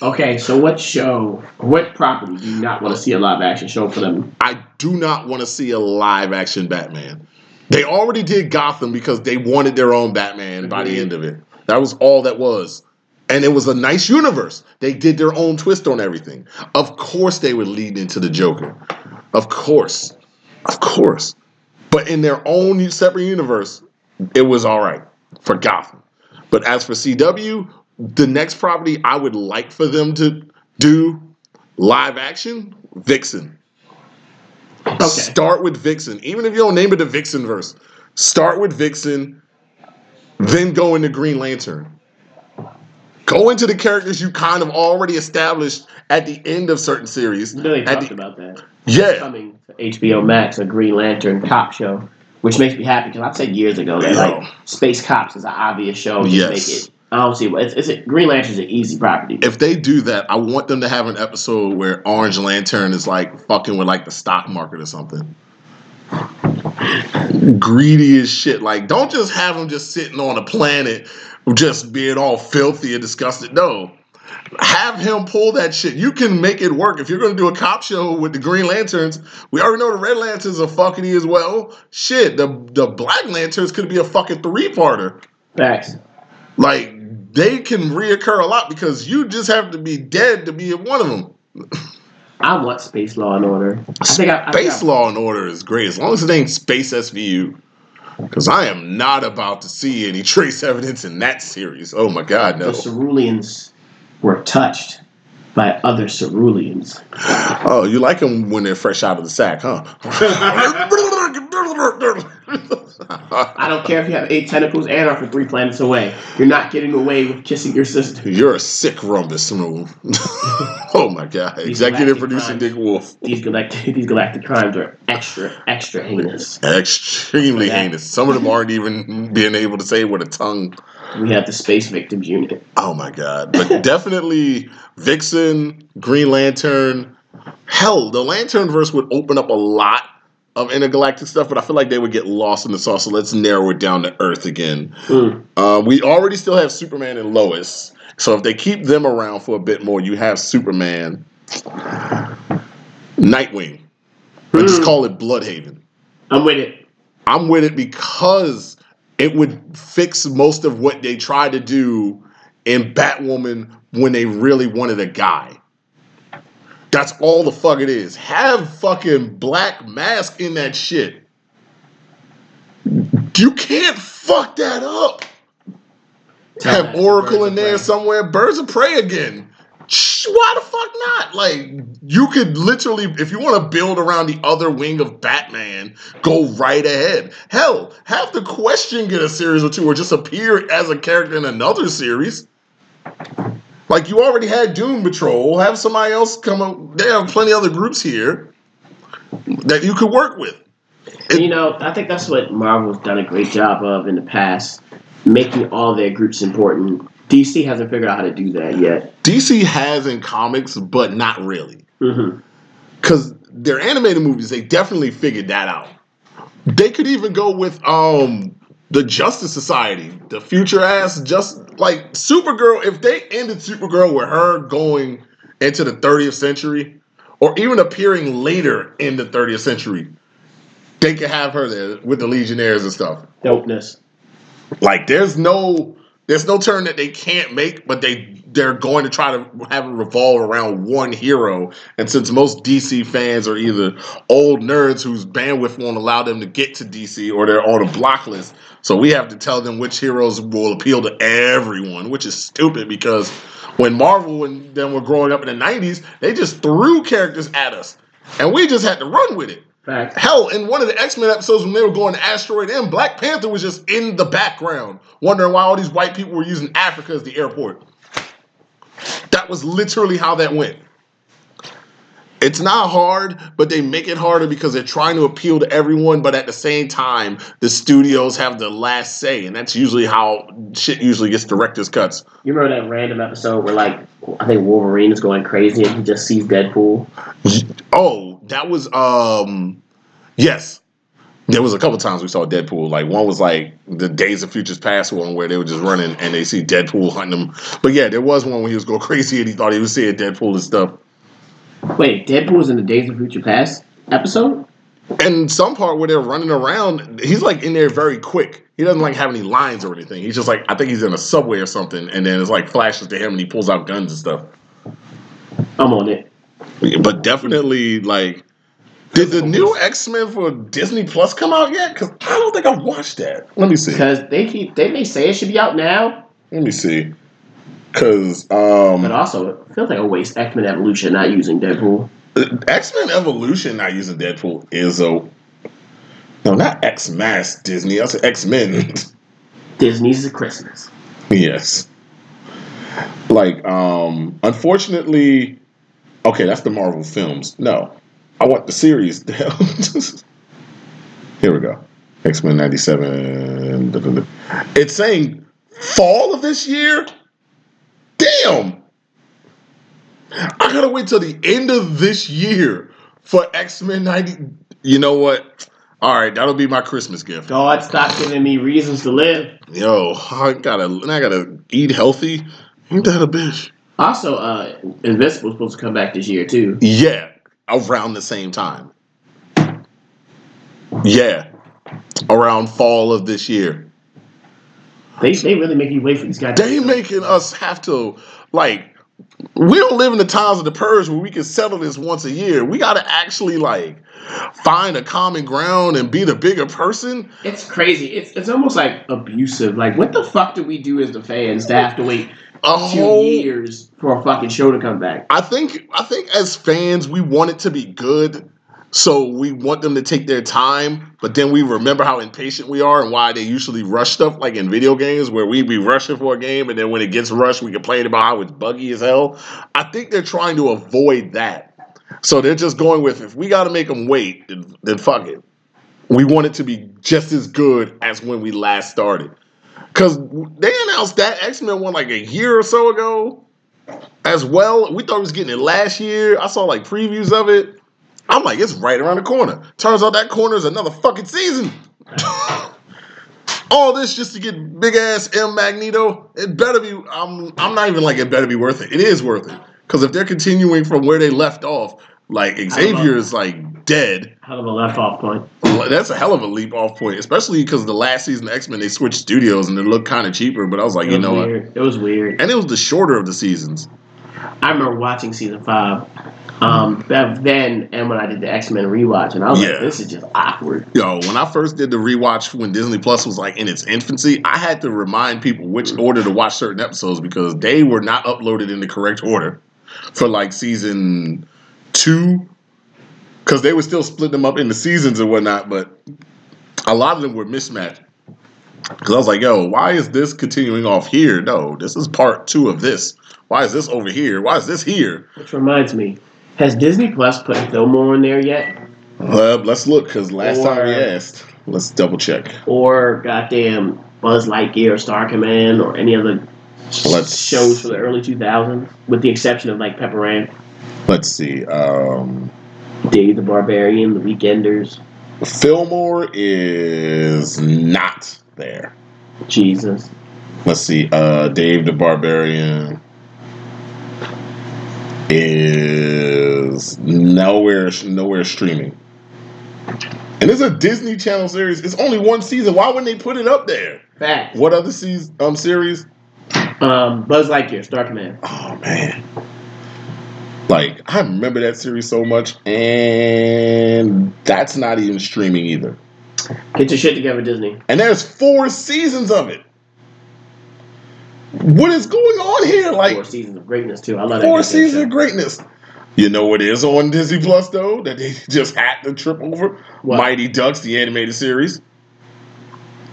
Okay, so what show, what property do you not want to see a live action show for them? I do not want to see a live action Batman. They already did Gotham because they wanted their own Batman by the mm-hmm. end of it. That was all that was. And it was a nice universe. They did their own twist on everything. Of course, they would lead into the Joker. Of course. Of course. But in their own separate universe, it was all right for Gotham. But as for CW, the next property I would like for them to do live action, Vixen. Okay. Start with Vixen. Even if you don't name it the Vixen verse, start with Vixen, then go into Green Lantern. Go into the characters you kind of already established at the end of certain series. They talked the- about that. yeah, Coming to HBO Max, a Green Lantern cop show, which makes me happy because I said years ago that like Space Cops is an obvious show. Yes. make it. I don't see what it's, it's a, Green Lantern's an easy property. if they do that, I want them to have an episode where Orange Lantern is like fucking with like the stock market or something. Greedy as shit. Like, don't just have him just sitting on a planet, just being all filthy and disgusted. No, have him pull that shit. You can make it work. If you're going to do a cop show with the Green Lanterns, we already know the Red Lanterns are fucking as well. Shit, the the Black Lanterns could be a fucking three parter. Facts. Like they can reoccur a lot because you just have to be dead to be in one of them. I want Space Law and Order. I think I, Space I- Law and Order is great as long as it ain't Space SVU. Because I am not about to see any trace evidence in that series. Oh my god, no. The. Ceruleans were touched by other Ceruleans. Oh, you like them when they're fresh out of the sack, huh? *laughs* *laughs* *laughs* I don't care if you have eight tentacles and are from three planets away. You're not getting away with kissing your sister. You're a sick rumbus, Smooth. *laughs* oh my god. These Executive producer crimes. Dick Wolf. These galactic *laughs* these galactic crimes are extra extra heinous. Extremely heinous. Some of them aren't even being able to say with a tongue. We have the Space Victims Unit. Oh my god! But definitely Vixen, Green Lantern. Hell, the Lantern verse would open up a lot of intergalactic stuff, but I feel like they would get lost in the sauce. So let's narrow it down to Earth again. Mm. Uh, we already still have Superman and Lois. So if they keep them around for a bit more, you have Superman, Nightwing. Let's just Mm. call it Blüdhaven. I'm with it. I'm with it because it would fix most of what they tried to do in Batwoman when they really wanted a guy. That's all the fuck it is. Have fucking Black Mask in that shit. You can't fuck that up. Tell Have Oracle in there Prey. somewhere. Birds of Prey again. Shh, Why the fuck not? Like, you could literally, if you want to build around the other wing of Batman, go right ahead. Hell, have the question get a series or two or just appear as a character in another series. Like, you already had Doom Patrol. Have somebody else come up. There are plenty other groups here that you could work with. And, you know, I think that's what Marvel's done a great job of in the past, making all their groups important. DC hasn't figured out how to do that yet. DC has in comics, but not really. because their animated movies they definitely figured that out they could even go with um the justice society the future ass just like supergirl if they ended supergirl with her going into the 30th century or even appearing later in the 30th century they could have her there with the legionnaires and stuff Dopeness. like there's no there's no turn that they can't make, but they they're going to try to have it revolve around one hero. And since most DC fans are either old nerds whose bandwidth won't allow them to get to DC or they're on a block list, so we have to tell them which heroes will appeal to everyone, which is stupid because when Marvel and them were growing up in the 90s, they just threw characters at us. And we just had to run with it. Fact. Hell, in one of the X Men episodes when they were going to Asteroid M, Black Panther was just in the background, wondering why all these white people were using Africa as the airport. That was literally how that went. It's not hard, but they make it harder because they're trying to appeal to everyone, but at the same time, the studios have the last say, and that's usually how shit usually gets director's cuts. You remember that random episode where, like, I think Wolverine is going crazy and he just sees Deadpool? Oh, that was um yes. There was a couple times we saw Deadpool. Like one was like the Days of Futures Past one where they were just running and they see Deadpool hunting them. But yeah, there was one when he was going crazy and he thought he was seeing Deadpool and stuff. Wait, Deadpool was in the Days of Future Past episode? And some part where they're running around, he's like in there very quick. He doesn't like have any lines or anything. He's just like I think he's in a subway or something, and then it's like flashes to him and he pulls out guns and stuff. I'm on it. But definitely like did the new X Men for Disney Plus come out yet? Because I don't think I've watched that. Let me see. Because they keep, they may say it should be out now, Let me see. Because um, but also it feels like a waste. X Men Evolution not using Deadpool. X Men Evolution not using Deadpool is a no, not X Mass Disney. I said X Men. Disney's a Christmas. yes. Like um, unfortunately, okay, that's the Marvel films. No, I want the series. Down. *laughs* Here we go. X Men '97. It's saying fall of this year. Damn. I gotta wait till the end of this year for X Men 90. You know what? All right, that'll be my Christmas gift. God, stop giving me reasons to live. Yo, I gotta, I gotta eat healthy. Ain't that a bitch? Also, uh, Invincible's supposed to come back this year too. Yeah, around the same time. Yeah, around fall of this year. They they really make you wait for these guys. They making us have to like. We don't live in the times of the purge where we can settle this once a year. We got to actually like find a common ground and be the bigger person. It's crazy. It's it's almost like abusive. Like, what the fuck do we do as the fans to have to wait A whole years for a fucking show to come back? I think I think as fans we want it to be good, so we want them to take their time. But then we remember how impatient we are and why they usually rush stuff, like in video games where we be rushing for a game, and then when it gets rushed, we complain about how it's buggy as hell. I think they're trying to avoid that, so they're just going with if we got to make them wait, then, then fuck it. We want it to be just as good as when we last started. Because they announced that X Men one like a year or so ago as well. We thought we was getting it last year. I saw like previews of it. I'm like, it's right around the corner. Turns out that corner is another fucking season. *laughs* All this just to get big ass M Magneto. It better be. I'm. I'm not even like it better be worth it. It is worth it because if they're continuing from where they left off, like Xavier is like dead. Hell of a left off point. That's a hell of a leap off point, especially because the last season of X Men they switched studios and it looked kind of cheaper. But I was like, you know what? It was weird. And it was the shorter of the seasons. I remember watching season five. Um, back then, and when I did the X Men rewatch, and I was Yeah. like, "This is just awkward." Yo, when I first did the rewatch when Disney Plus was like in its infancy, I had to remind people which order to watch certain episodes because they were not uploaded in the correct order for like season two. Because they were still splitting them up into seasons and whatnot, but a lot of them were mismatched. Because I was like, yo, why is this continuing off here? No, this is part two of this. Why is this over here? Why is this here? Which reminds me, has Disney Plus put Fillmore in there yet? Uh, let's look, because last time we asked, let's double check. Or goddamn Buzz Lightyear or Star Command or any other Let's- shows from the early 2000s, with the exception of like Pepper Ann, Let's see. Um, Dave the Barbarian, The Weekenders, Fillmore is not there. Jesus. Let's see. Uh, Dave the Barbarian is nowhere nowhere streaming. And it's a Disney Channel series. It's only one season. Why wouldn't they put it up there? Fact. What other season, um series? Um, Buzz Lightyear, Star Command. Oh man. Like I remember that series so much, and that's not even streaming either. Get your shit together, Disney. And there's four seasons of it. What is going on here? Like Four seasons of greatness too. I love that. four goddamn seasons show. of greatness. You know what is on Disney Plus though that they *laughs* just had to trip over? What? Mighty Ducks, the animated series.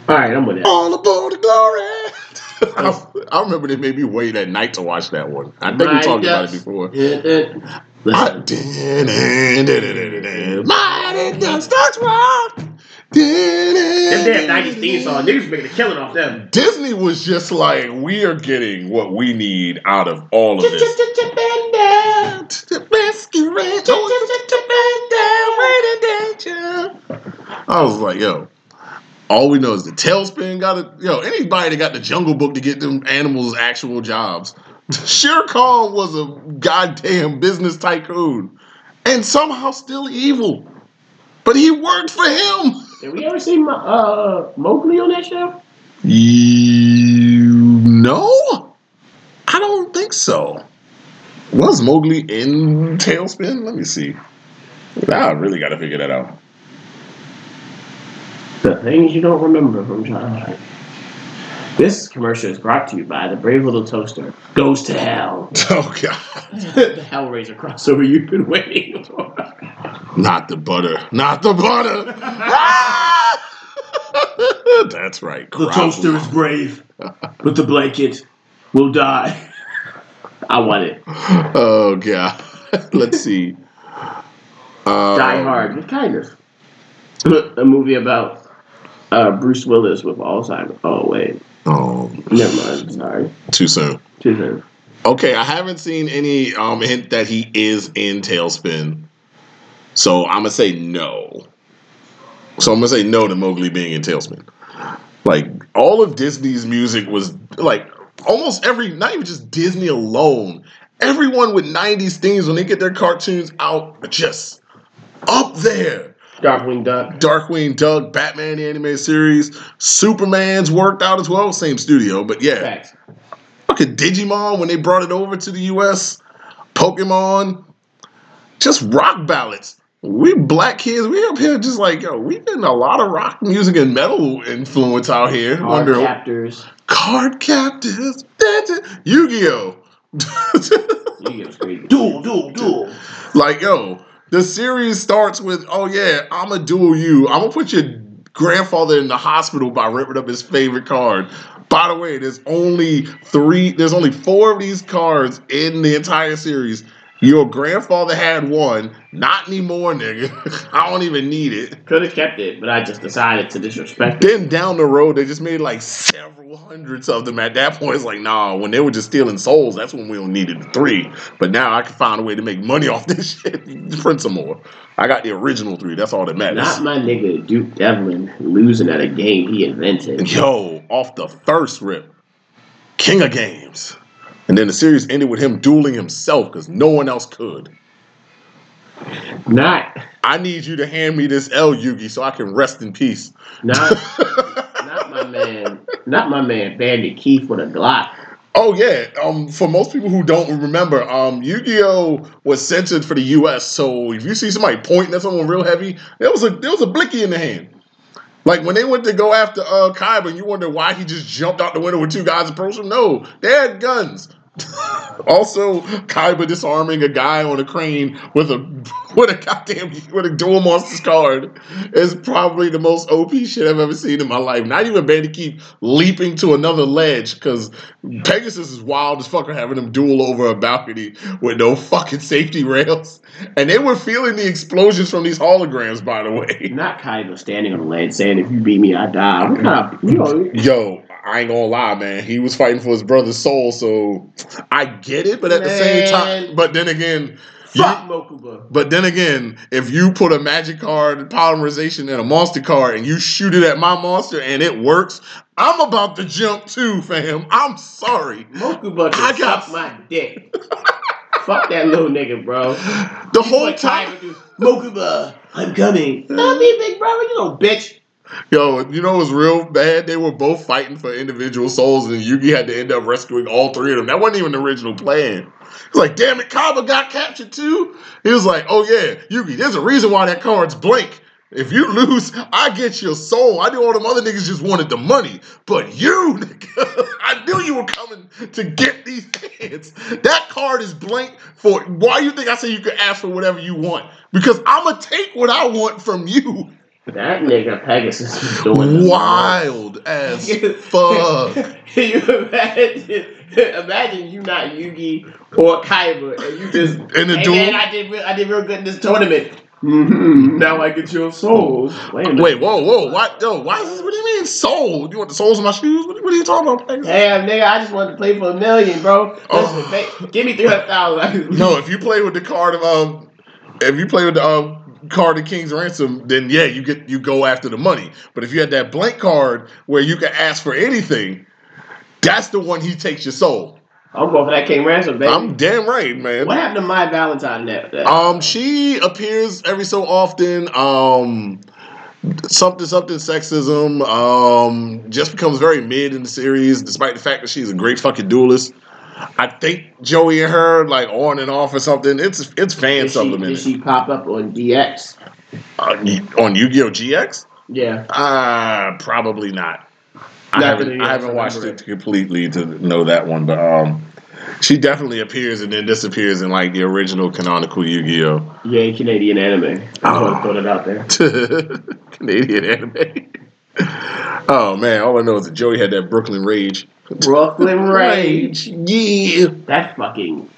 All right, I'm with it. All aboard the glory. *laughs* *laughs* I, I remember they made me wait at night to watch that one. I think we Mighty talked about it before. Listen, Mighty Ducks Rock. them damn 90s theme song, niggas making a killing off them. Disney was just like, we are getting what we need out of all of this. I was like, yo, all we know is the TaleSpin got it. Yo, anybody that got the Jungle Book to get them animals actual jobs. *laughs* Shere Khan was a goddamn business tycoon and somehow still evil. But he worked for him. Did we ever see uh, Mowgli on that show? You know? I don't think so. Was Mowgli in TaleSpin? Let me see. I really got to figure that out. The things you don't remember from childhood. This commercial is brought to you by the Brave Little Toaster. Goes to hell. *laughs* Oh God! the Hellraiser crossover you've been waiting for. Not the butter. Not the butter. Ah! *laughs* That's right. The toaster is brave, but the blanket will die. I want it. Oh God. *laughs* Let's see. Um, Die Hard kind of. A movie about uh, Bruce Willis with Alzheimer's. Oh wait, Oh, never mind. Sorry, too soon. too soon. Okay, I haven't seen any um hint that he is in TaleSpin, so I'm gonna say no. So I'm gonna say no to Mowgli being in TaleSpin. Like all of Disney's music was like almost every, not even just Disney alone. Everyone with '90s themes when they get their cartoons out, are just up there. Darkwing Duck. Darkwing Duck, Batman the anime series, Superman's worked out as well, same studio, but yeah. Facts. Look at Digimon when they brought it over to the US. Pokemon. Just rock ballads. We black kids, we up here just like, yo, we getting a lot of rock music and metal influence out here. Hard Wonder Captors. card captors. Yu-Gi-Oh! *laughs* Get crazy. Duel, duel, duel. like, yo, the series starts with, oh yeah, I'ma duel you. I'm gonna put your grandfather in the hospital by ripping up his favorite card. By the way, there's only three, there's only four of these cards in the entire series, Your grandfather had one. Not anymore, nigga. *laughs* I don't even need it. Could have kept it, but I just decided to disrespect it. Then down the road, they just made like several hundreds of them. At that point, it's like, nah, when they were just stealing souls, that's when we only needed the three. But now I can find a way to make money *laughs* off this shit. Print some more. I got the original three. That's all that matters. Not my nigga Duke Devlin losing at a game he invented. Yo, off the first rip, king of games. And then the series ended with him dueling himself because no one else could. Not, I need you to hand me this L Yugi so I can rest in peace. not, *laughs* not my man, not my man Bandit Keith with a Glock. Oh yeah. Um, for most people who don't remember, um, Yu-Gi-Oh was censored for the U.S. So if you see somebody pointing at someone real heavy, there was a there was a blicky in the hand. Like when they went to go after uh Kaiba, and you wonder why he just jumped out the window with two guys approaching him. No, they had guns. *laughs* also, Kaiba disarming a guy on a crane with a *laughs* with a goddamn with a dual monsters card is probably the most OP shit I've ever seen in my life. Not even Bandit Keith leaping to another ledge because Pegasus is wild as fuck having them duel over a balcony with no fucking safety rails. And they were feeling the explosions from these holograms, by the way. Not Kaiba standing on the ledge saying, "If you beat me, I die." What kind of, you know? Yo, I ain't gonna lie, man. He was fighting for his brother's soul, so I get it. But at the same time, but then again, you, Fuck Mokuba. but then again, if you put a magic card polymerization in a monster card and you shoot it at my monster and it works, I'm about to jump too, fam. I'm sorry. Mokuba I got- suck my dick. *laughs* Fuck that little nigga, bro. The whole time? Mokuba, I'm coming. Not me, big brother. You know, bitch. Yo, you know it was real bad. They were both fighting for individual souls, and Yugi had to end up rescuing all three of them. That wasn't even the original plan. He's like, damn it, Kaiba got captured too. He was like, oh yeah, Yugi, there's a reason why that card's blank. If you lose, I get your soul. I knew all them other niggas just wanted the money. But you, nigga, *laughs* I knew you were coming to get these kids. That card is blank for why you think I say you can ask for whatever you want? Because I'ma take what I want from you. That nigga Pegasus is doing Wild as *laughs* fuck. Can *laughs* you imagine? Imagine you not Yugi or Kaiba, and you just *laughs* In the hey man, I did real, I did real good in this tournament. hmm Now I get your souls. Wait. Wait, whoa, whoa, what? Yo, why? Is this, what do you mean soul? You want the souls in my shoes? What, what are you talking about? Pegasus? Damn, nigga, I just wanted to play for a million, bro. Listen, Oh. give me three hundred thousand. No, if you play with the card of um, if you play with the um card of King's Ransom, then yeah, you get you go after the money. But if you had that blank card where you can ask for anything, that's the one he takes your soul. I'm going for that King Ransom, baby. I'm damn right, man. what happened to Mai Valentine net? Um, she appears every so often. Um, something something sexism. Um, just becomes very mid in the series, despite the fact that she's a great fucking duelist. I think Joey and her like on and off or something. It's it's fan did, she, did she pop up on DX? uh, on Yu-Gi-Oh GX. Yeah. Uh probably not. I haven't I haven't watched it. it completely to know that one, but um, she definitely appears and then disappears in like the original canonical Yu-Gi-Oh. Yay, Canadian anime. I to throw that out there. *laughs* Canadian anime. Oh man, all I know is that Joey had that Brooklyn Rage. Brooklyn *laughs* Rage. yeah. That fucking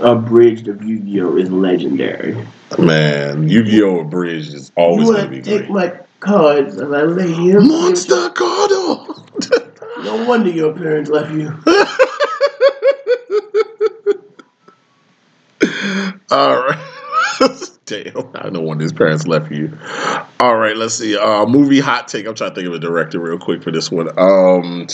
abridged of Yu-Gi-Oh is legendary. Man, Yu-Gi-Oh! Abridged is always you gonna want be to take great. my cards and I lay here? Monster Cardo. *laughs* No wonder your parents left you. *laughs* All right. Damn, *laughs* I know when his parents left you. All right, let's see. Uh, movie hot take. I'm trying to think of a director real quick for this one. Um, *laughs*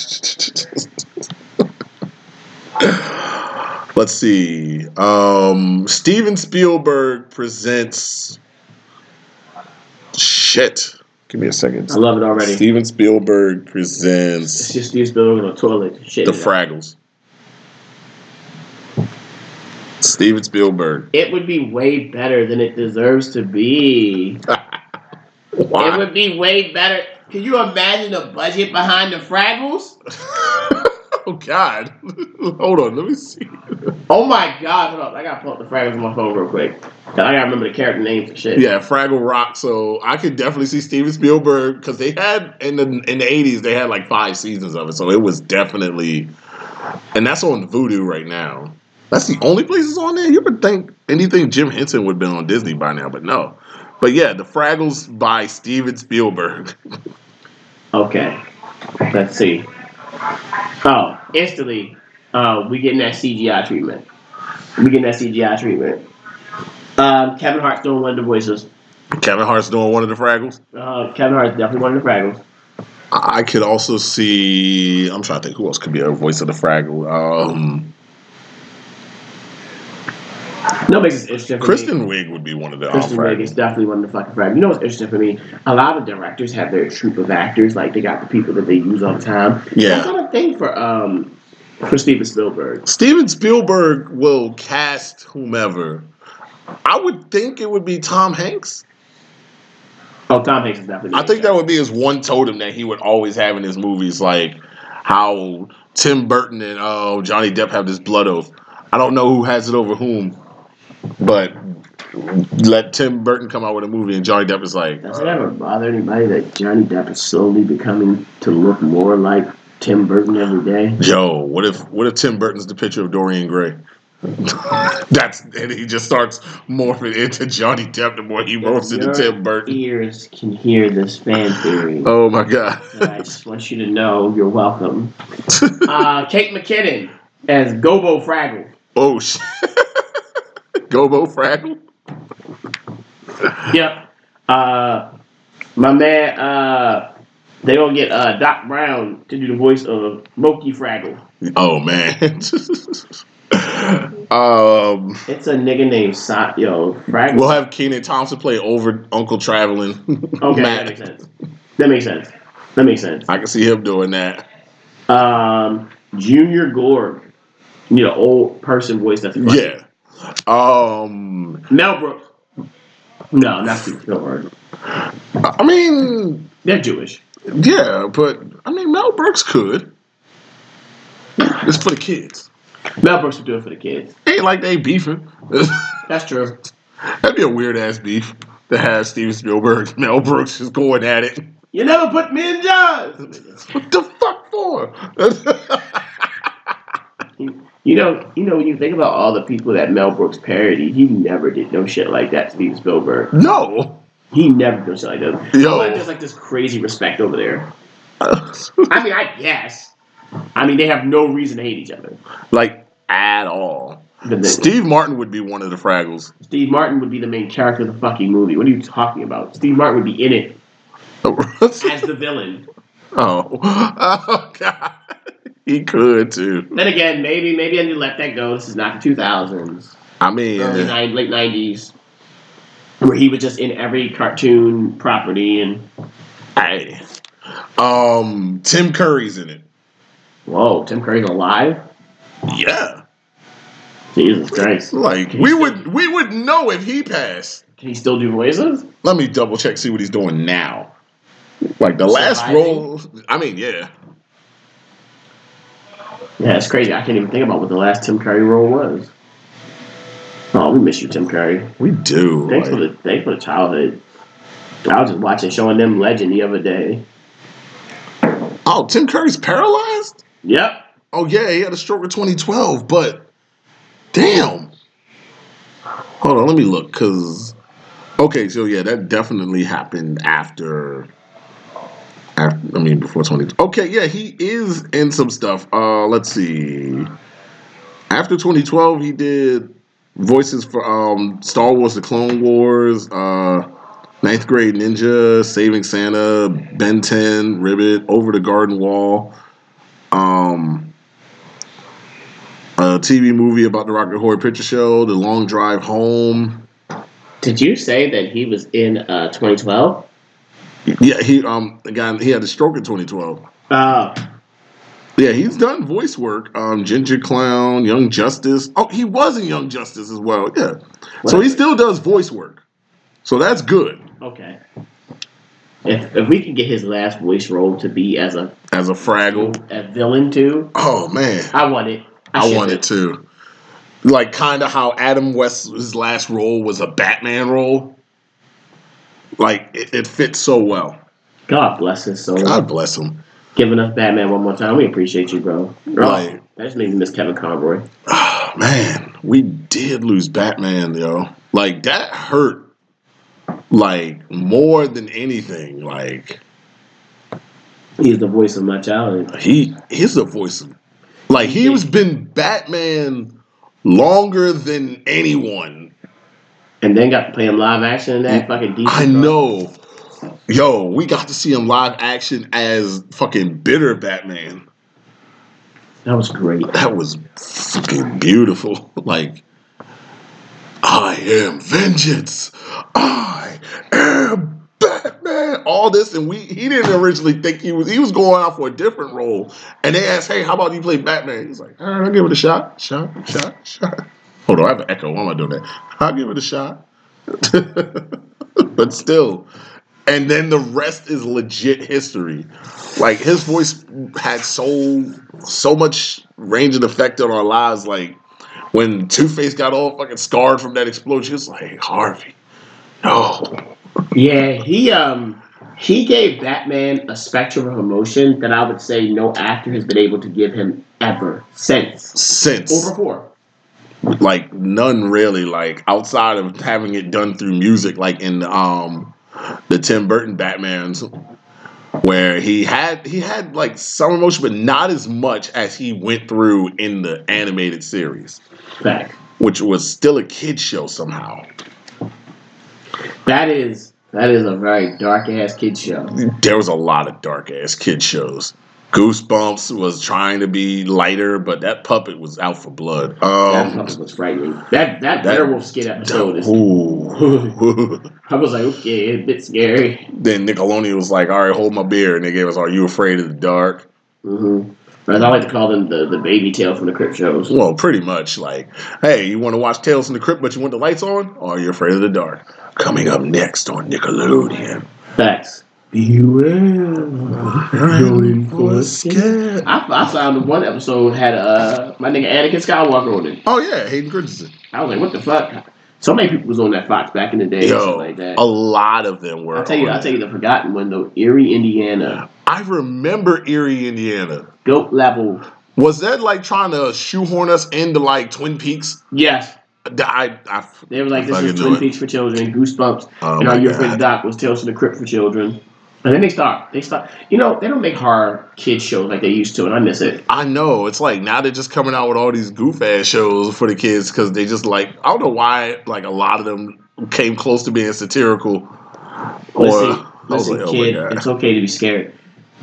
let's see. Um, Steven Spielberg presents. Shit. Give me a second. I love it already. Steven Spielberg presents. It's just Steve Spielberg on a toilet. Shit. The Fraggles. Steven Spielberg. It would be way better than it deserves to be. *laughs* Why? It would be way better. Can you imagine the budget behind the Fraggles? *laughs* oh God! *laughs* Hold on, let me see. Oh my god, hold up. I gotta pull up the Fraggles on my phone real quick. I gotta remember the character names and shit. Yeah, Fraggle Rock. So I could definitely see Steven Spielberg because they had in the in the eighties they had like five seasons of it, so it was definitely, and that's on Vudu right now. That's the only places on there. You would think anything Jim Henson would have been on Disney by now, but no. But yeah, The Fraggles by Steven Spielberg. *laughs* Okay. Let's see. Oh, instantly, uh, we getting that CGI treatment. We getting that CGI treatment. Um, Kevin Hart's doing one of the voices. Kevin Hart's doing one of the Fraggles. Uh, Kevin Hart's definitely one of the Fraggles. I could also see. I'm trying to think who else could be a voice of the Fraggle. Um, No makes it interesting for me. Kristen Wiig would be one of the Kristen Wiig is definitely one of the fucking Fraggles. You know what's interesting for me? A lot of directors have their troupe of actors. Like they got the people that they use all the time. Yeah. That's not a thing for um for Steven Spielberg. Steven Spielberg will cast whomever. I would think it would be Tom Hanks. Oh, Tom Hanks is definitely. I think that would be his one totem that he would always have in his movies, like how Tim Burton and uh, Johnny Depp have this blood oath. I don't know who has it over whom, but let Tim Burton come out with a movie and Johnny Depp is like, Does it ever bother anybody that Johnny Depp is slowly becoming to look more like Tim Burton every day? "Yo, what if what if Tim Burton's the picture of Dorian Gray?" *laughs* That's and he just starts morphing into Johnny Depp the more he morphs into Tim Burton. Ears can hear this fan theory. Oh my god! And I just want you to know you're welcome. *laughs* Uh, Kate McKinnon as Gobo Fraggle. oh shit! *laughs* Gobo Fraggle. *laughs* Yep. Uh, my man, uh, they gonna get uh, Doc Brown to do the voice of Mokey Fraggle. Oh man. *laughs* um, It's a nigga named Sa- Yo Fraggle. we'll have Kenan Thompson play over Uncle Traveling. *laughs* okay, that makes sense. That makes sense. That makes sense. I can see him doing that. Um, Junior Gorg. You need an old person voice that's funny. Yeah. Um, Mel Brooks. No, not Steve Spielberg. I mean, They're Jewish. yeah, but I mean, Mel Brooks could. It's for the kids. Mel Brooks would do it for the kids. Ain't like they beefing. *laughs* That's true. That'd be a weird ass beef to have Steven Spielberg, Mel Brooks just going at it. You never put me in jars. What the fuck for? *laughs* You know, you know, when you think about all the people that Mel Brooks parodied, he never did no shit like that to Steven Spielberg. no. He never did shit like that. Yo. Like, there's like this crazy respect over there. *laughs* I mean, I guess. I mean, they have no reason to hate each other. like at all. Steve Martin would be one of the Fraggles. Steve Martin would be the main character of the fucking movie. What are you talking about? Steve Martin would be in it *laughs* as the villain. oh. *laughs* oh God, he could too. Then again, maybe maybe I need to let that go. This is not the 2000s, I mean, early nine, late 90s, where he was just in every cartoon property and hey, um, Tim Curry's in it. whoa, Tim Curry's alive. Yeah, Jesus Christ, like we would we would know if he passed. can he still do voices? Let me double check see what he's doing now. Like the last Surviving? role, I mean, yeah, Yeah, it's crazy. I can't even think about what the last Tim Curry role was. Oh, we miss you, Tim Curry. we do. Thanks for the thanks for the childhood. I was just watching showing them Legend the other day. oh, Tim Curry's paralyzed. Yep. Oh yeah, he had a stroke in 2012, but damn. Hold on, let me look cuz Okay, so yeah, that definitely happened after after I mean before 20 Okay, yeah, he is in some stuff. Uh let's see. After 2012, he did voices for um Star Wars The Clone Wars, uh Ninth Grade Ninja, Saving Santa, Ben 10, Ribbit, Over the Garden Wall. Um a TV movie about the Rocky Horror Picture Show, The Long Drive Home. Did you say that he was in uh, 2012? Yeah, he um again he had a stroke in 2012. Oh, Yeah, he's done voice work. Um, Ginger Clown, Young Justice. Oh, he was in Young Justice as well. Yeah, so he still does voice work. So that's good okay. If, if we can get his last voice role to be as a, as a Fraggle. a villain too, Oh man, I want it. I ship want it too. Like kind of how Adam West's last role was a Batman role. Like it, it fits so well. God bless his soul. God bless him. Giving us Batman one more time. We appreciate you, bro. bro Right. that just made me miss Kevin Conroy. Oh, Man, we did lose Batman, yo. Like that hurt like more than anything. Like He's the voice of my childhood. he he's the voice of like he was been Batman longer than anyone. And then got to play him live action in that mm, fucking decent. I know. Yo, we got to see him live action as fucking bitter Batman. That was great. That was fucking beautiful. *laughs* Like, I am vengeance. I am Batman. All this, and we he didn't originally think he was he was going out for a different role. And they asked, hey, how about you play Batman? He's like, all right, I'll give it a shot. Shot, shot, shot. Hold on, I have an echo. Why am I doing that? I'll give it a shot. *laughs* but still. And then the rest is legit history. Like his voice had so so much range and effect on our lives. Like when Two Face got all fucking scarred from that explosion, it's like Harvey, no. Yeah, he um he gave Batman a spectrum of emotion that I would say no actor has been able to give him ever since. Since Over four. Like none really like outside of having it done through music like in um the Tim Burton Batmans where he had he had like some emotion but not as much as he went through in the animated series Fact. which was still a kid show somehow That is that is a very dark ass kid show. there was a lot of dark ass kid shows Goosebumps was trying to be lighter but that puppet was out for blood That um puppet was frightening. That that, that- werewolf skin episode is. ooh. *laughs* *laughs* I was like, okay, a bit scary. then Nickelodeon was like, "All right, hold my beer," and they gave us, "Are you afraid of the dark?" Mm-hmm. As I like to call them, the, the baby tail from the Crypt shows. Well, pretty much like, "Hey, you want to watch Tales from the Crypt, but you want the lights on? Or are you afraid of the dark?" Coming up next on Nickelodeon. Facts. Scared. I, I found one episode had uh my nigga Anakin Skywalker on it. Oh yeah, Hayden Christensen. I was like, what the fuck? So many people was on that Fox back in the day, and Yo, shit like that. a lot of them were. I'll tell you, I'll tell you the forgotten one though. Eerie, Indiana, I remember Eerie, Indiana. goat level. Was that like trying to shoehorn us into like Twin Peaks? Yes, I, I, they were like, this is Twin. Peaks for children, Goosebumps, Oh and my Are You Afraid of God. the Dark was Tales from the Crypt for children. And then they start, they start. You know, they don't make horror kids shows like they used to, and I miss it. I know. It's like now they're just coming out with all these goof ass shows for the kids because they just like I don't know why like a lot of them came close to being satirical. Or Listen, I was listen, like, oh kid, my it's okay to be scared.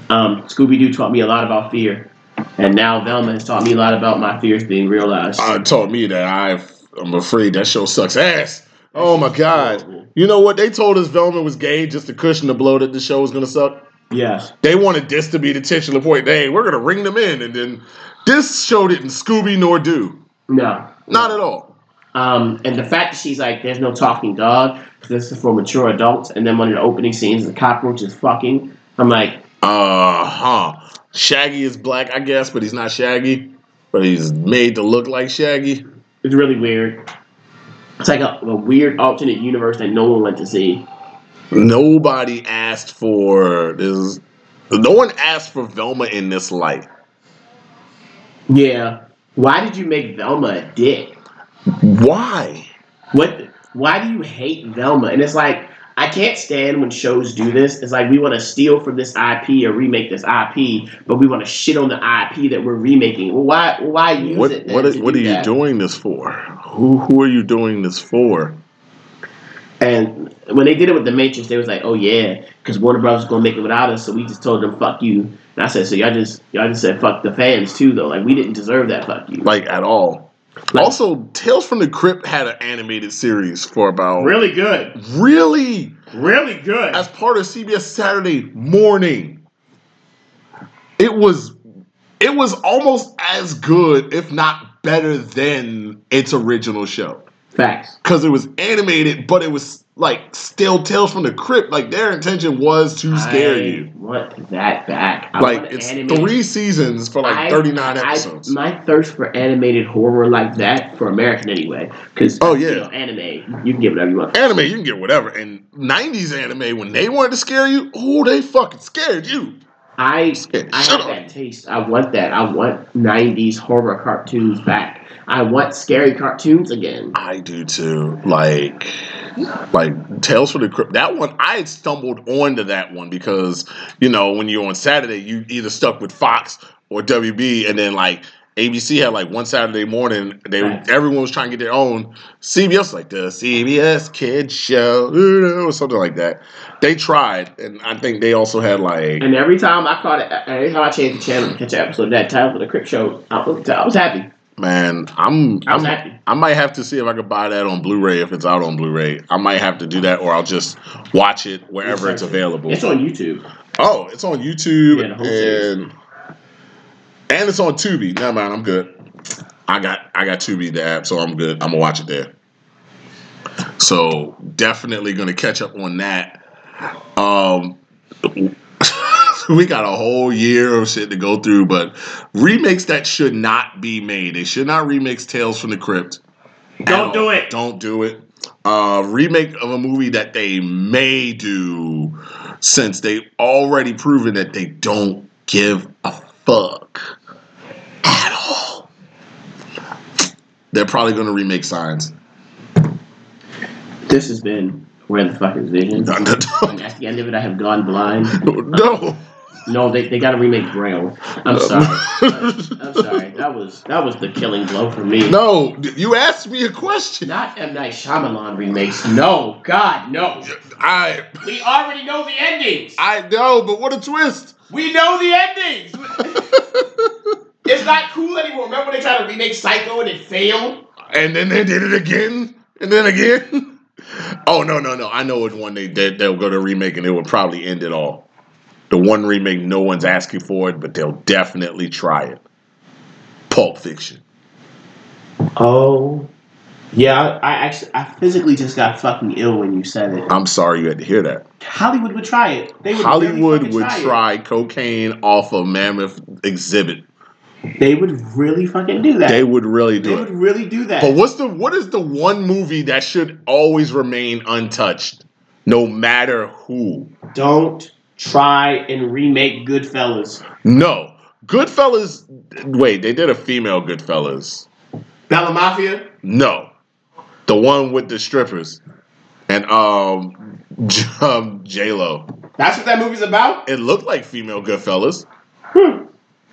Um, Scooby Doo taught me a lot about fear, and now Velma has taught me a lot about my fears being realized. Uh, taught me that I've I'm afraid that show sucks ass. Oh my god. You know what? They told us Velma was gay just to cushion the blow that the show was gonna suck. yes, They wanted this to be the titular point. Hey, we're gonna ring them in, and then this show didn't Scooby nor do. no. Not at all. Um, and the fact that she's like, there's no talking dog, because this is for mature adults, and then one of the opening scenes, the cockroach is fucking. I'm like, Uh huh. Shaggy is black, I guess, but he's not Shaggy. But he's made to look like Shaggy. it's really weird. It's like a, a weird alternate universe that no one went to see. Nobody asked for this. No one asked for Velma in this light. Yeah. Why did you make Velma a dick? Why? What? Why do you hate Velma? And it's like I can't stand when shows do this. It's like we want to steal from this IP or remake this IP, but we want to shit on the IP that we're remaking. Well, why? Why use What it? what to what are you doing this for? Who who are you doing this for? And when they did it with the Matrix, they was like, "Oh yeah, because Warner Bros. was gonna make it without us, so we just told them fuck you." And I said, "So y'all just y'all just said fuck the fans too, though. Like we didn't deserve that fuck you." Like at all. Like- also, Tales from the Crypt had an animated series for about Really good, really really good. as part of CBS Saturday Morning. It was it was almost as good, if not better, than its original show. Facts. Because it was animated, but it was like still Tales from the Crypt. Like their intention was to scare I you. Want that back? I Like it's animated- three seasons for like I- 39 I- episodes. my thirst for animated horror like that for American anyway, because Oh, yeah. you know, anime you can get whatever you want. anime, you can get whatever. And 90s anime, when they wanted to scare you, oh, they fucking scared you. I I have that taste. I want that. I want '90s horror cartoons back. I want scary cartoons again. I do too. Like, like Tales from the Crypt. That one, I had stumbled onto that one because you know when you're on Saturday, you either stuck with Fox or WB, and then like ABC had like one Saturday morning, they Right. everyone was trying to get their own. CBS like the CBS Kids Show or something like that. They tried, and I think they also had like And every time I caught it, uh, every time I changed the channel to catch an episode of that title for the Crypt Show, I was, I was happy. man, I'm I'm happy. I might have to see if I could buy that on Blu-ray if it's out on Blu-ray. I might have to do that, or I'll just watch it wherever it's available. It's on YouTube. oh, it's on YouTube Yeah, whole series. And it's on Tubi. Never mind, I'm good. I got I got Tubi the app, so I'm good. I'm gonna watch it there. So definitely gonna catch up on that. Um, *laughs* we got a whole year of shit to go through, but remakes that should not be made. They should not remix Tales from the Crypt. Don't do it. Don't do it. Uh, remake of a movie that they may do, since they've already proven that they don't give a fuck at all. They're probably going to remake Signs. This has been Where the Fuck is Vision. *laughs* no, And that's the end of it. I have gone blind. no. No, they, they got to remake Braille. I'm sorry. I'm sorry. That was that was the killing blow for me. No, you asked me a question. Not M Night Shyamalan remakes. No, God, no. I We already know the endings. I know, but what a twist. We know the endings. *laughs* it's not cool anymore. Remember when they tried to remake Psycho and it failed? And then they did it again, and then again. *laughs* Oh no, no, no! I know which one they did. They'll go to remake, and it would probably end it all. The one remake no one's asking for it, but they'll definitely try it. Pulp Fiction. Oh, yeah. I, I actually, I physically just got fucking ill when you said it. I'm sorry you had to hear that. Hollywood would try it. They would really Hollywood fucking would try, try cocaine off a mammoth exhibit. They would really fucking do that. They would really do They do would really do that. But what's the what is the one movie that should always remain untouched, no matter who? Don't try and remake Goodfellas. No. Goodfellas. Wait, they did a female Goodfellas. Bella Mafia. No, the one with the strippers and um, J- *laughs* um Lo. That's what that movie's about. It looked like female Goodfellas. Hmm.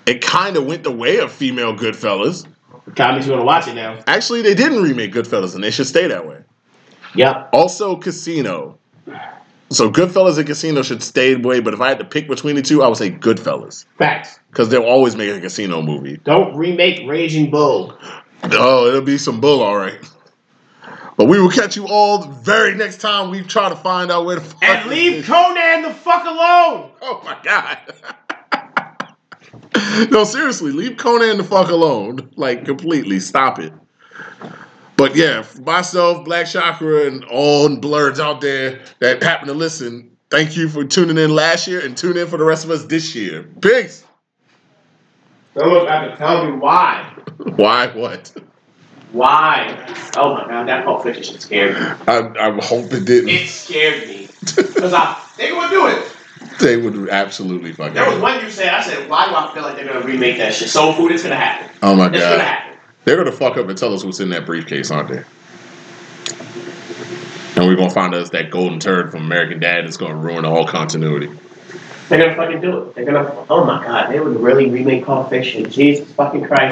It kind of went the way of female Goodfellas. Kind makes you want to watch it now. Actually, they didn't remake Goodfellas, and they should stay that way. Yep. Also, Casino. So Goodfellas and Casino should stay away. But if I had to pick between the two, I would say Goodfellas Facts. because they'll always make a casino movie. Don't remake Raging Bull. Oh, it'll be some bull, all right. But we will catch you all the very next time we try to find out where the fuck. And leave. Conan the fuck alone. Oh my god. *laughs* no, seriously, leave Conan the fuck alone. Like completely. Stop it. But yeah, myself, Black Chakra, and all blurs out there that happen to listen, thank you for tuning in last year and tune in for the rest of us this year. Peace. Someone's got to tell me why. Why? What? Why? Oh my god, that Pulp Fiction shit scared me. I, I hope it didn't. It scared me. Because I, they would do it. they would absolutely fucking. There was one you said, I said, why do I feel like they're going to remake that shit? Soul Food, it's going to happen. Oh my It's going to god. happen. They're gonna fuck up and tell us what's in that briefcase, aren't they? And we're gonna find us that golden turd from American Dad that's gonna ruin all continuity. They're to fucking do it. They're to, oh my god, they would really remake Pulp Fiction. Jesus fucking Christ.